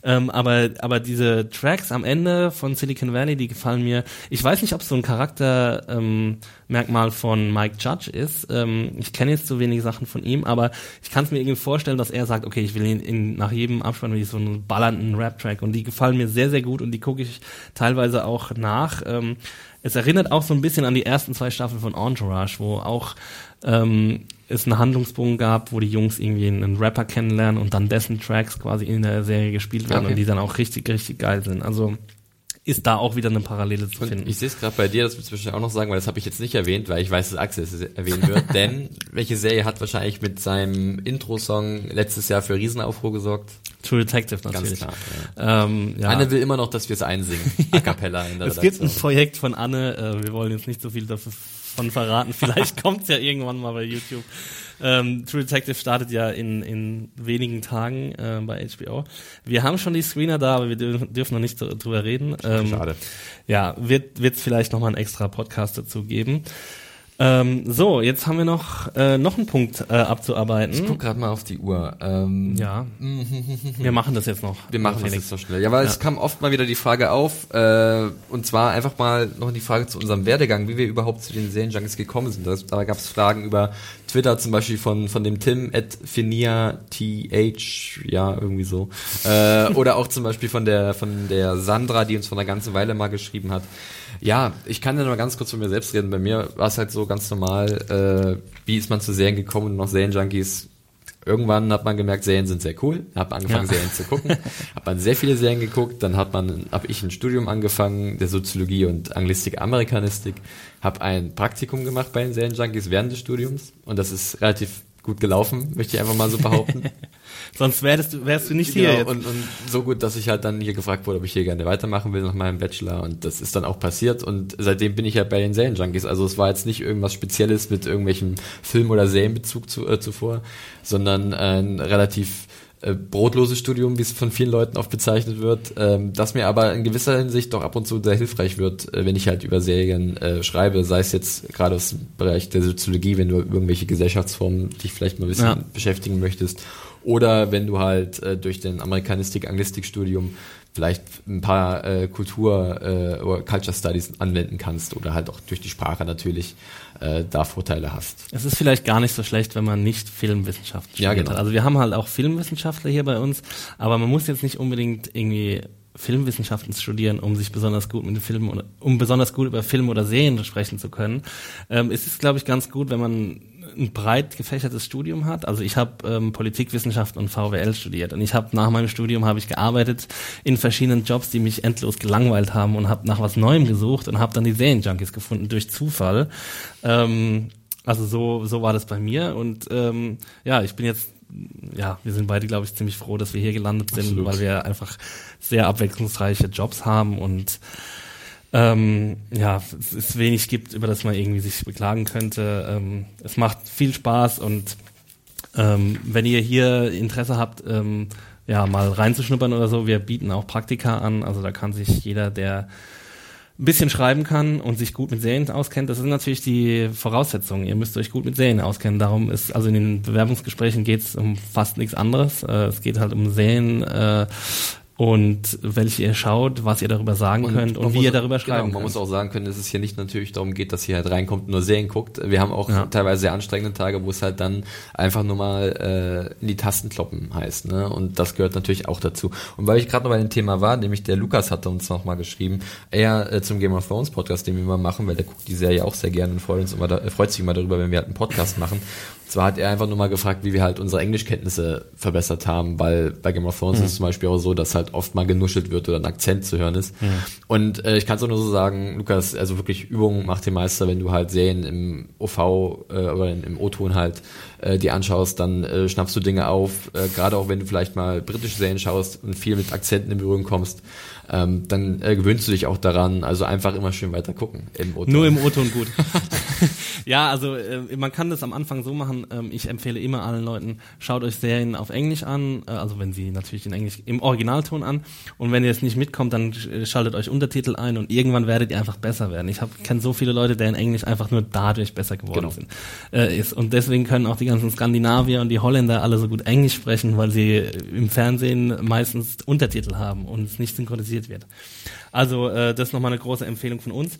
Ähm, aber aber diese Tracks am Ende von Silicon Valley, die gefallen mir. Ich weiß nicht, ob es so ein Charakter ähm, Merkmal von Mike Judge ist. Ähm, ich kenne jetzt so wenige Sachen von ihm, aber ich kann es mir irgendwie vorstellen, dass er sagt, okay, ich will ihn in, nach jedem Abspann will ich so einen ballernden Rap-Track und die gefallen mir sehr, sehr gut und die gucke ich teilweise auch nach. Ähm, es erinnert auch so ein bisschen an die ersten zwei Staffeln von Entourage, wo auch ähm, es einen Handlungsbogen gab, wo die Jungs irgendwie einen Rapper kennenlernen und dann dessen Tracks quasi in der Serie gespielt werden Okay. und die dann auch richtig, richtig geil sind. Also ist da auch wieder eine Parallele zu Und finden. ich sehe es gerade bei dir, das willst du wahrscheinlich auch noch sagen, weil das habe ich jetzt nicht erwähnt, weil ich weiß, dass Axel es erwähnen wird. denn welche Serie hat wahrscheinlich mit seinem Intro-Song letztes Jahr für Riesenaufruhr gesorgt? True Detective natürlich. klar, Ähm, ja. Anne will immer noch, dass wir es einsingen, a cappella in der es gibt ein Redaktion. Projekt von Anne, äh, wir wollen jetzt nicht so viel davon verraten, vielleicht kommt's ja irgendwann mal bei YouTube. Ähm, True Detective startet ja in, in wenigen Tagen äh, bei HBO. Wir haben schon die Screener da, aber wir dür dürfen noch nicht dr- drüber reden. Ähm, Schade. Ja, wird wird's vielleicht noch mal einen extra Podcast dazu geben. Ähm, so, jetzt haben wir noch äh, noch einen Punkt äh, Ich abzuarbeiten. guck gerade mal auf die Uhr. Ähm, Ja, wir machen das jetzt noch. Wir machen das jetzt so schnell. Ja, weil es kam oft mal wieder die Frage auf, äh, und zwar einfach mal noch die Frage zu unserem Werdegang, wie wir überhaupt zu den Serienjunkies gekommen sind. Das, da gab es Fragen über Twitter zum Beispiel von, von dem Tim at Finia TH, ja, irgendwie so. Äh, oder auch zum Beispiel von der, von der Sandra, die uns vor einer ganzen Weile mal geschrieben hat. Ja, ich kann ja nur ganz kurz von mir selbst reden. Bei mir war es halt so ganz normal, äh, wie ist man zu Serien gekommen und noch Serienjunkies. Irgendwann hat man gemerkt, Serien sind sehr cool, hat angefangen Ja. Serien zu gucken, hat man sehr viele Serien geguckt, dann hat man, habe ich ein Studium angefangen der Soziologie und Anglistik, Amerikanistik, habe ein Praktikum gemacht bei den Serienjunkies während des Studiums. Und das ist relativ gut gelaufen, möchte ich einfach mal so behaupten. Sonst wärst du, wärst du nicht hier Genau, jetzt. und, und so gut, dass ich halt dann hier gefragt wurde, ob ich hier gerne weitermachen will nach meinem Bachelor und das ist dann auch passiert und seitdem bin ich halt bei den Serienjunkies. Also es war jetzt nicht irgendwas Spezielles mit irgendwelchen Film- oder Serienbezug zu, äh, zuvor, sondern ein relativ äh, brotloses Studium, wie es von vielen Leuten oft bezeichnet wird, ähm, das mir aber in gewisser Hinsicht doch ab und zu sehr hilfreich wird, äh, wenn ich halt über Serien äh, schreibe, sei es jetzt gerade aus dem Bereich der Soziologie, wenn du irgendwelche Gesellschaftsformen dich vielleicht mal ein bisschen Ja. beschäftigen möchtest. Oder wenn du halt äh, durch den Amerikanistik-Anglistik-Studium vielleicht ein paar äh, Kultur- äh, oder Culture Studies anwenden kannst oder halt auch durch die Sprache natürlich äh, da Vorteile hast. Es ist vielleicht gar nicht so schlecht, wenn man nicht Filmwissenschaft Ja, studiert genau. hat. Also wir haben halt auch Filmwissenschaftler hier bei uns, aber man muss jetzt nicht unbedingt irgendwie Filmwissenschaften studieren, um sich besonders gut mit den Filmen oder um besonders gut über Filme oder Serien sprechen zu können. Ähm, es ist, glaube ich, ganz gut, wenn man ein breit gefächertes Studium hat. Also ich habe ähm, Politikwissenschaften und VWL studiert und ich habe nach meinem Studium habe ich gearbeitet in verschiedenen Jobs, die mich endlos gelangweilt haben und habe nach was Neuem gesucht und habe dann die Serienjunkies gefunden durch Zufall. Ähm, also so so war das bei mir und ähm, ja, ich bin jetzt ja, wir sind beide, glaube ich, ziemlich froh, dass wir hier gelandet sind, Absolut. weil wir einfach sehr abwechslungsreiche Jobs haben und ähm, ja, es ist wenig gibt, über das man irgendwie sich beklagen könnte. Ähm, es macht viel Spaß und ähm, wenn ihr hier Interesse habt, ähm, ja, mal reinzuschnuppern oder so, wir bieten auch Praktika an. Also da kann sich jeder, der ein bisschen schreiben kann und sich gut mit Serien auskennt, das sind natürlich die Voraussetzungen. Ihr müsst euch gut mit Serien auskennen. Darum ist, also in den Bewerbungsgesprächen geht es um fast nichts anderes. Äh, es geht halt um Serien äh, und welche ihr schaut, was ihr darüber sagen könnt und wie muss- ihr darüber schreiben genau, Man könnt. muss auch sagen können, dass es hier nicht natürlich darum geht, dass ihr halt reinkommt und nur Serien guckt. Wir haben auch Ja. teilweise sehr anstrengende Tage, wo es halt dann einfach nur mal äh, in die Tasten kloppen heißt. Ne? Und das gehört natürlich auch dazu. Und weil ich gerade noch bei dem Thema war, nämlich der Lukas hatte uns noch mal geschrieben, er äh, zum Game of Thrones Podcast, den wir immer machen, weil der guckt die Serie auch sehr gerne und freut, uns immer da, äh, freut sich immer darüber, wenn wir halt einen Podcast machen. Zwar hat er einfach nur mal gefragt, wie wir halt unsere Englischkenntnisse verbessert haben, weil bei Game of Thrones ist es zum Beispiel auch so, dass halt oft mal genuschelt wird oder ein Akzent zu hören ist. Und äh, ich kann es auch nur so sagen, Lukas, also wirklich Übung macht den Meister, wenn du halt Serien im OV äh, oder im O-Ton halt äh, die anschaust, dann äh, schnappst du Dinge auf, äh, gerade auch wenn du vielleicht mal britische Serien schaust und viel mit Akzenten in Berührung kommst, ähm, dann äh, gewöhnst du dich auch daran, also einfach immer schön weiter gucken im O-Ton. Nur im O-Ton gut. ja, also äh, man kann das am Anfang so machen. Ähm, ich empfehle immer allen Leuten, schaut euch Serien auf Englisch an, äh, also wenn sie natürlich in Englisch im Originalton an. Und wenn ihr es nicht mitkommt, dann äh, schaltet euch Untertitel ein und irgendwann werdet ihr einfach besser werden. Ich kenne so viele Leute, deren Englisch einfach nur dadurch besser geworden Genau. sind. Äh, ist. Und deswegen können auch die ganzen Skandinavier und die Holländer alle so gut Englisch sprechen, weil sie im Fernsehen meistens Untertitel haben und es nicht synchronisiert wird. Also äh, das ist nochmal eine große Empfehlung von uns.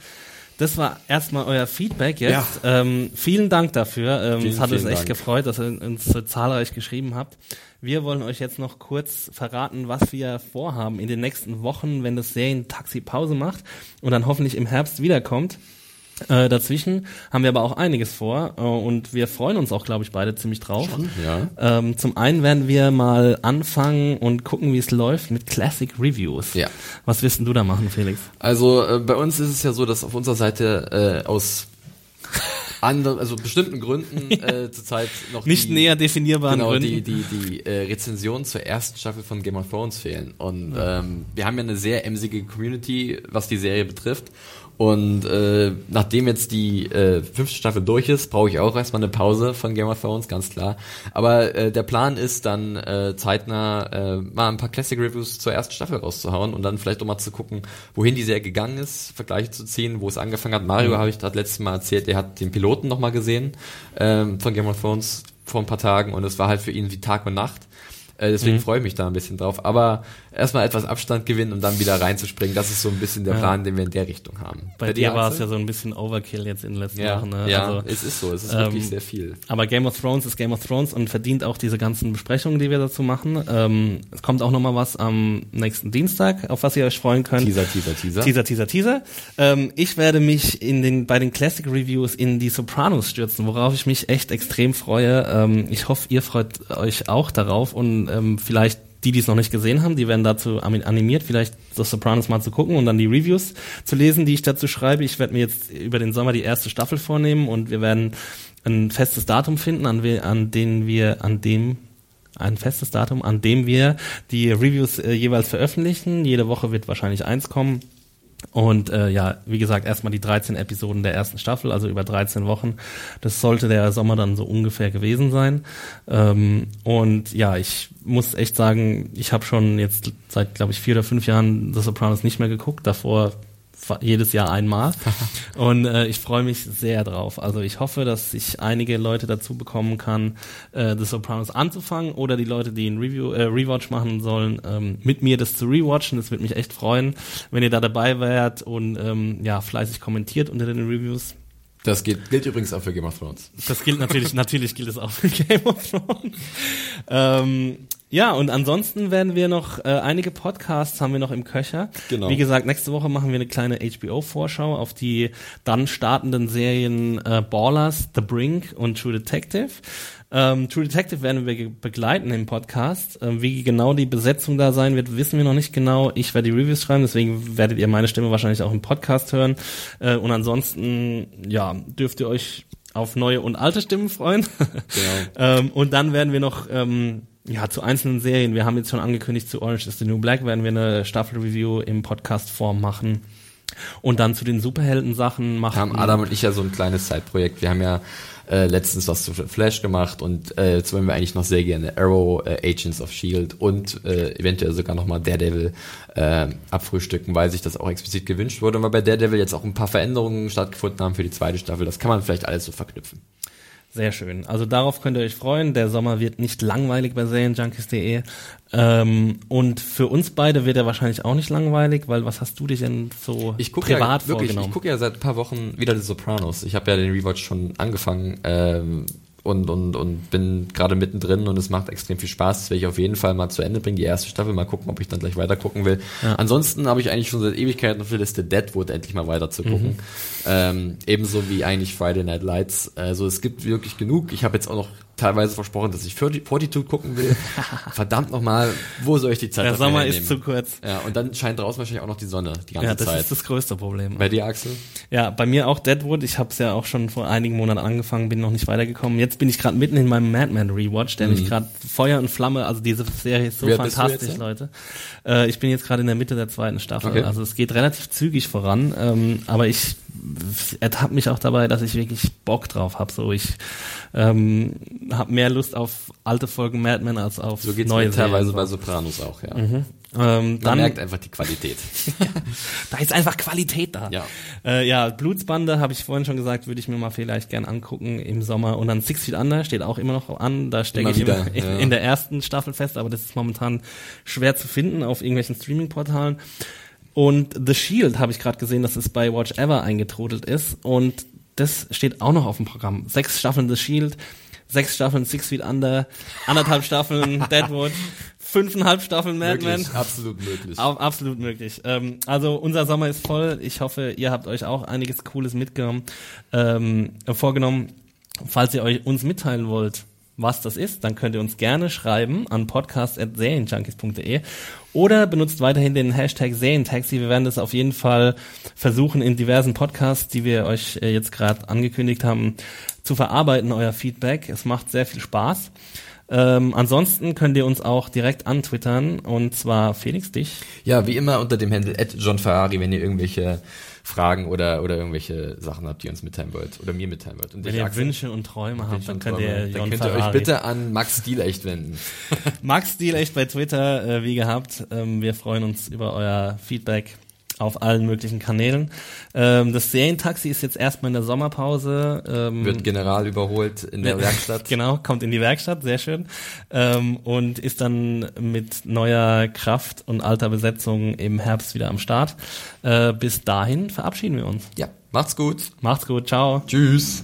Das war erstmal euer Feedback jetzt. Ähm, vielen Dank dafür. Ähm, Vielen, es hat uns echt Dank. gefreut, dass ihr uns so zahlreich geschrieben habt. Wir wollen euch jetzt noch kurz verraten, was wir vorhaben in den nächsten Wochen, wenn das Serien-Taxi Pause macht und dann hoffentlich im Herbst wiederkommt. Äh, dazwischen haben wir aber auch einiges vor äh, und wir freuen uns auch, glaube ich, beide ziemlich drauf. ja. Ähm, zum einen werden wir mal anfangen und gucken, wie es läuft mit Classic Reviews. Ja. Was wirst denn du da machen, Felix? Also äh, bei uns ist es ja so, dass auf unserer Seite äh, aus anderen, also bestimmten Gründen äh, zurzeit noch Nicht die, näher definierbaren genau, Gründen. die die die äh, Rezensionen zur ersten Staffel von Game of Thrones fehlen und ähm, wir haben ja eine sehr emsige Community, was die Serie betrifft. Und äh, nachdem jetzt die äh, fünfte Staffel durch ist, brauche ich auch erstmal eine Pause von Game of Thrones, ganz klar. Aber äh, der Plan ist dann äh, zeitnah äh, mal ein paar Classic Reviews zur ersten Staffel rauszuhauen und dann vielleicht auch mal zu gucken, wohin die Serie gegangen ist, Vergleiche zu ziehen, wo es angefangen hat. Mario habe ich gerade letztes Mal erzählt, der hat den Piloten nochmal gesehen ähm, von Game of Thrones vor ein paar Tagen und es war halt für ihn wie Tag und Nacht. Äh, deswegen freue ich mich da ein bisschen drauf. Aber erstmal etwas Abstand gewinnen und dann wieder reinzuspringen, das ist so ein bisschen der Ja. Plan, den wir in der Richtung haben. Bei dir war es ja so ein bisschen Overkill jetzt in den letzten ja, Wochen. Ne? ja Also, es ist so, es ist ähm, wirklich sehr viel. aber Game of Thrones ist Game of Thrones und verdient auch diese ganzen Besprechungen, die wir dazu machen. Ähm, es kommt auch nochmal was am nächsten Dienstag, auf was ihr euch freuen könnt. Teaser, Teaser, Teaser. Teaser, Teaser, Teaser. Ähm, ich werde mich in den, bei den Classic Reviews in die Sopranos stürzen, worauf ich mich echt extrem freue. Ähm, ich hoffe, ihr freut euch auch darauf und ähm, vielleicht die, die es noch nicht gesehen haben, die werden dazu animiert, vielleicht das Sopranos mal zu gucken und dann die Reviews zu lesen, die ich dazu schreibe. Ich werde mir jetzt über den Sommer die erste Staffel vornehmen und wir werden ein festes Datum finden, an, we an den wir, an dem ein festes Datum, an dem wir die Reviews äh, jeweils veröffentlichen. Jede Woche wird wahrscheinlich eins kommen. Und äh, ja, wie gesagt, erstmal die 13 Episoden der ersten Staffel, also über 13 Wochen. Das sollte der Sommer dann so ungefähr gewesen sein. Ähm, und ja, ich muss echt sagen, ich habe schon jetzt seit, glaube ich, vier oder fünf Jahren The Sopranos nicht mehr geguckt. Davor jedes Jahr einmal. Und äh, ich freue mich sehr drauf. Also ich hoffe, dass ich einige Leute dazu bekommen kann, äh, The Sopranos anzufangen oder die Leute, die ein Review, äh, Rewatch machen sollen, ähm, mit mir das zu rewatchen. Das würde mich echt freuen, wenn ihr da dabei wärt und ähm, ja fleißig kommentiert unter den Reviews. Das gilt, gilt übrigens auch für Game of Thrones. Das gilt natürlich, natürlich gilt es auch für Game of Thrones. Ähm, ja, und ansonsten werden wir noch, äh, einige Podcasts haben wir noch im Köcher. Genau. Wie gesagt, nächste Woche machen wir eine kleine HBO-Vorschau auf die dann startenden Serien äh, Ballers, The Brink und True Detective. Ähm, True Detective werden wir begleiten im Podcast. Ähm, wie genau die Besetzung da sein wird, wissen wir noch nicht genau. Ich werde die Reviews schreiben, deswegen werdet ihr meine Stimme wahrscheinlich auch im Podcast hören. Äh, und ansonsten, ja, dürft ihr euch auf neue und alte Stimmen freuen. ähm, und dann werden wir noch ähm, ja zu einzelnen Serien. Wir haben jetzt schon angekündigt, zu Orange is the New Black werden wir eine Staffel-Review im Podcast-Form machen. Und dann zu den Superhelden-Sachen machen. haben Adam und ich ja so ein kleines Zeitprojekt. Wir haben ja äh, letztens was zu Flash gemacht und äh, jetzt wollen wir eigentlich noch sehr gerne Arrow, äh, Agents of Shield und äh, eventuell sogar nochmal Daredevil äh, abfrühstücken, weil sich das auch explizit gewünscht wurde und weil bei Daredevil jetzt auch ein paar Veränderungen stattgefunden haben für die zweite Staffel. Das kann man vielleicht alles so verknüpfen. Sehr schön. Also darauf könnt ihr euch freuen. Der Sommer wird nicht langweilig bei Serienjunkies.de. Ähm, und für uns beide wird er wahrscheinlich auch nicht langweilig, weil was hast du dich denn so Ich gucke privat ja wirklich, vorgenommen? ich gucke ja seit ein paar Wochen wieder die Sopranos. Ich habe ja den Rewatch schon angefangen ähm, und und und bin gerade mittendrin und es macht extrem viel Spaß. Das werde ich auf jeden Fall mal zu Ende bringen, die erste Staffel, mal gucken, ob ich dann gleich weiter gucken will. Ansonsten habe ich eigentlich schon seit Ewigkeiten auf der Liste Deadwood endlich mal weiter zu gucken. Mhm. Ähm, ebenso wie eigentlich Friday Night Lights. Also es gibt wirklich genug. Ich habe jetzt auch noch teilweise versprochen, dass ich 40, Fortitude gucken will. Verdammt nochmal, wo soll ich die Zeit Der Sommer hernehmen? ist zu kurz. Ja, und dann scheint draußen wahrscheinlich auch noch die Sonne die ganze Ja, das Zeit. ist das größte Problem. Bei dir, Axel? Ja, bei mir auch Deadwood. Ich habe es ja auch schon vor einigen Monaten angefangen, bin noch nicht weitergekommen. Jetzt bin ich gerade mitten in meinem Madman Rewatch, der mich gerade Feuer und Flamme, also diese Serie ist so Mhm. Du fantastisch? Leute. Äh, ich bin jetzt gerade in der Mitte der zweiten Staffel. Okay. Also es geht relativ zügig voran, ähm, aber ich ertappt mich auch dabei, dass ich wirklich Bock drauf habe. So, ich ähm, habe mehr Lust auf alte Folgen Mad Men als auf So geht's neue mir teilweise Serien. bei Sopranos auch, ja. Ähm, Man dann, merkt einfach die Qualität. da ist einfach Qualität da. Ja. Äh, ja, Blutsbande, habe ich vorhin schon gesagt, würde ich mir mal vielleicht gern angucken im Sommer. Und dann Six Feet Under steht auch immer noch an. Da stecke ich wieder, in, ja. in der ersten Staffel fest, aber das ist momentan schwer zu finden auf irgendwelchen Streaming-Portalen. Und The Shield habe ich gerade gesehen, dass es bei Watch Ever eingetrudelt ist. Und das steht auch noch auf dem Programm. Sechs Staffeln The Shield, sechs Staffeln Six Feet Under, anderthalb Staffeln Deadwood, fünfeinhalb Staffeln Mad Men. Absolut möglich. Au- absolut möglich. Ähm, also unser Sommer ist voll. Ich hoffe, ihr habt euch auch einiges Cooles mitgenommen, ähm, äh, vorgenommen. Falls ihr euch uns mitteilen wollt, was das ist, dann könnt ihr uns gerne schreiben an podcast.serienjunkies.de oder benutzt weiterhin den Hashtag Serientaxi. Wir werden das auf jeden Fall versuchen, in diversen Podcasts, die wir euch äh, jetzt gerade angekündigt haben, zu verarbeiten, euer Feedback. Es macht sehr viel Spaß. Ähm, ansonsten könnt ihr uns auch direkt antwittern und zwar Felix dich. Ja, wie immer unter dem Handle John Ferrari, wenn ihr irgendwelche Fragen oder, oder irgendwelche Sachen habt, die ihr uns mitteilen wollt oder mir mitteilen wollt. Und Wenn ihr Wünsche und Träume habt, Wünsche dann könnt Träume, ihr dann könnt ihr euch bitte an Max Stiel echt wenden. Max Stil echt bei Twitter, äh, wie gehabt. Ähm, wir freuen uns über euer Feedback auf allen möglichen Kanälen. Ähm, das Serientaxi ist jetzt erstmal in der Sommerpause. Ähm, Wird general überholt in der Werkstatt. Genau, kommt in die Werkstatt, sehr schön. Ähm, und ist dann mit neuer Kraft und alter Besetzung im Herbst wieder am Start. Äh, bis dahin verabschieden wir uns. Ja, macht's gut. Macht's gut, ciao. Tschüss.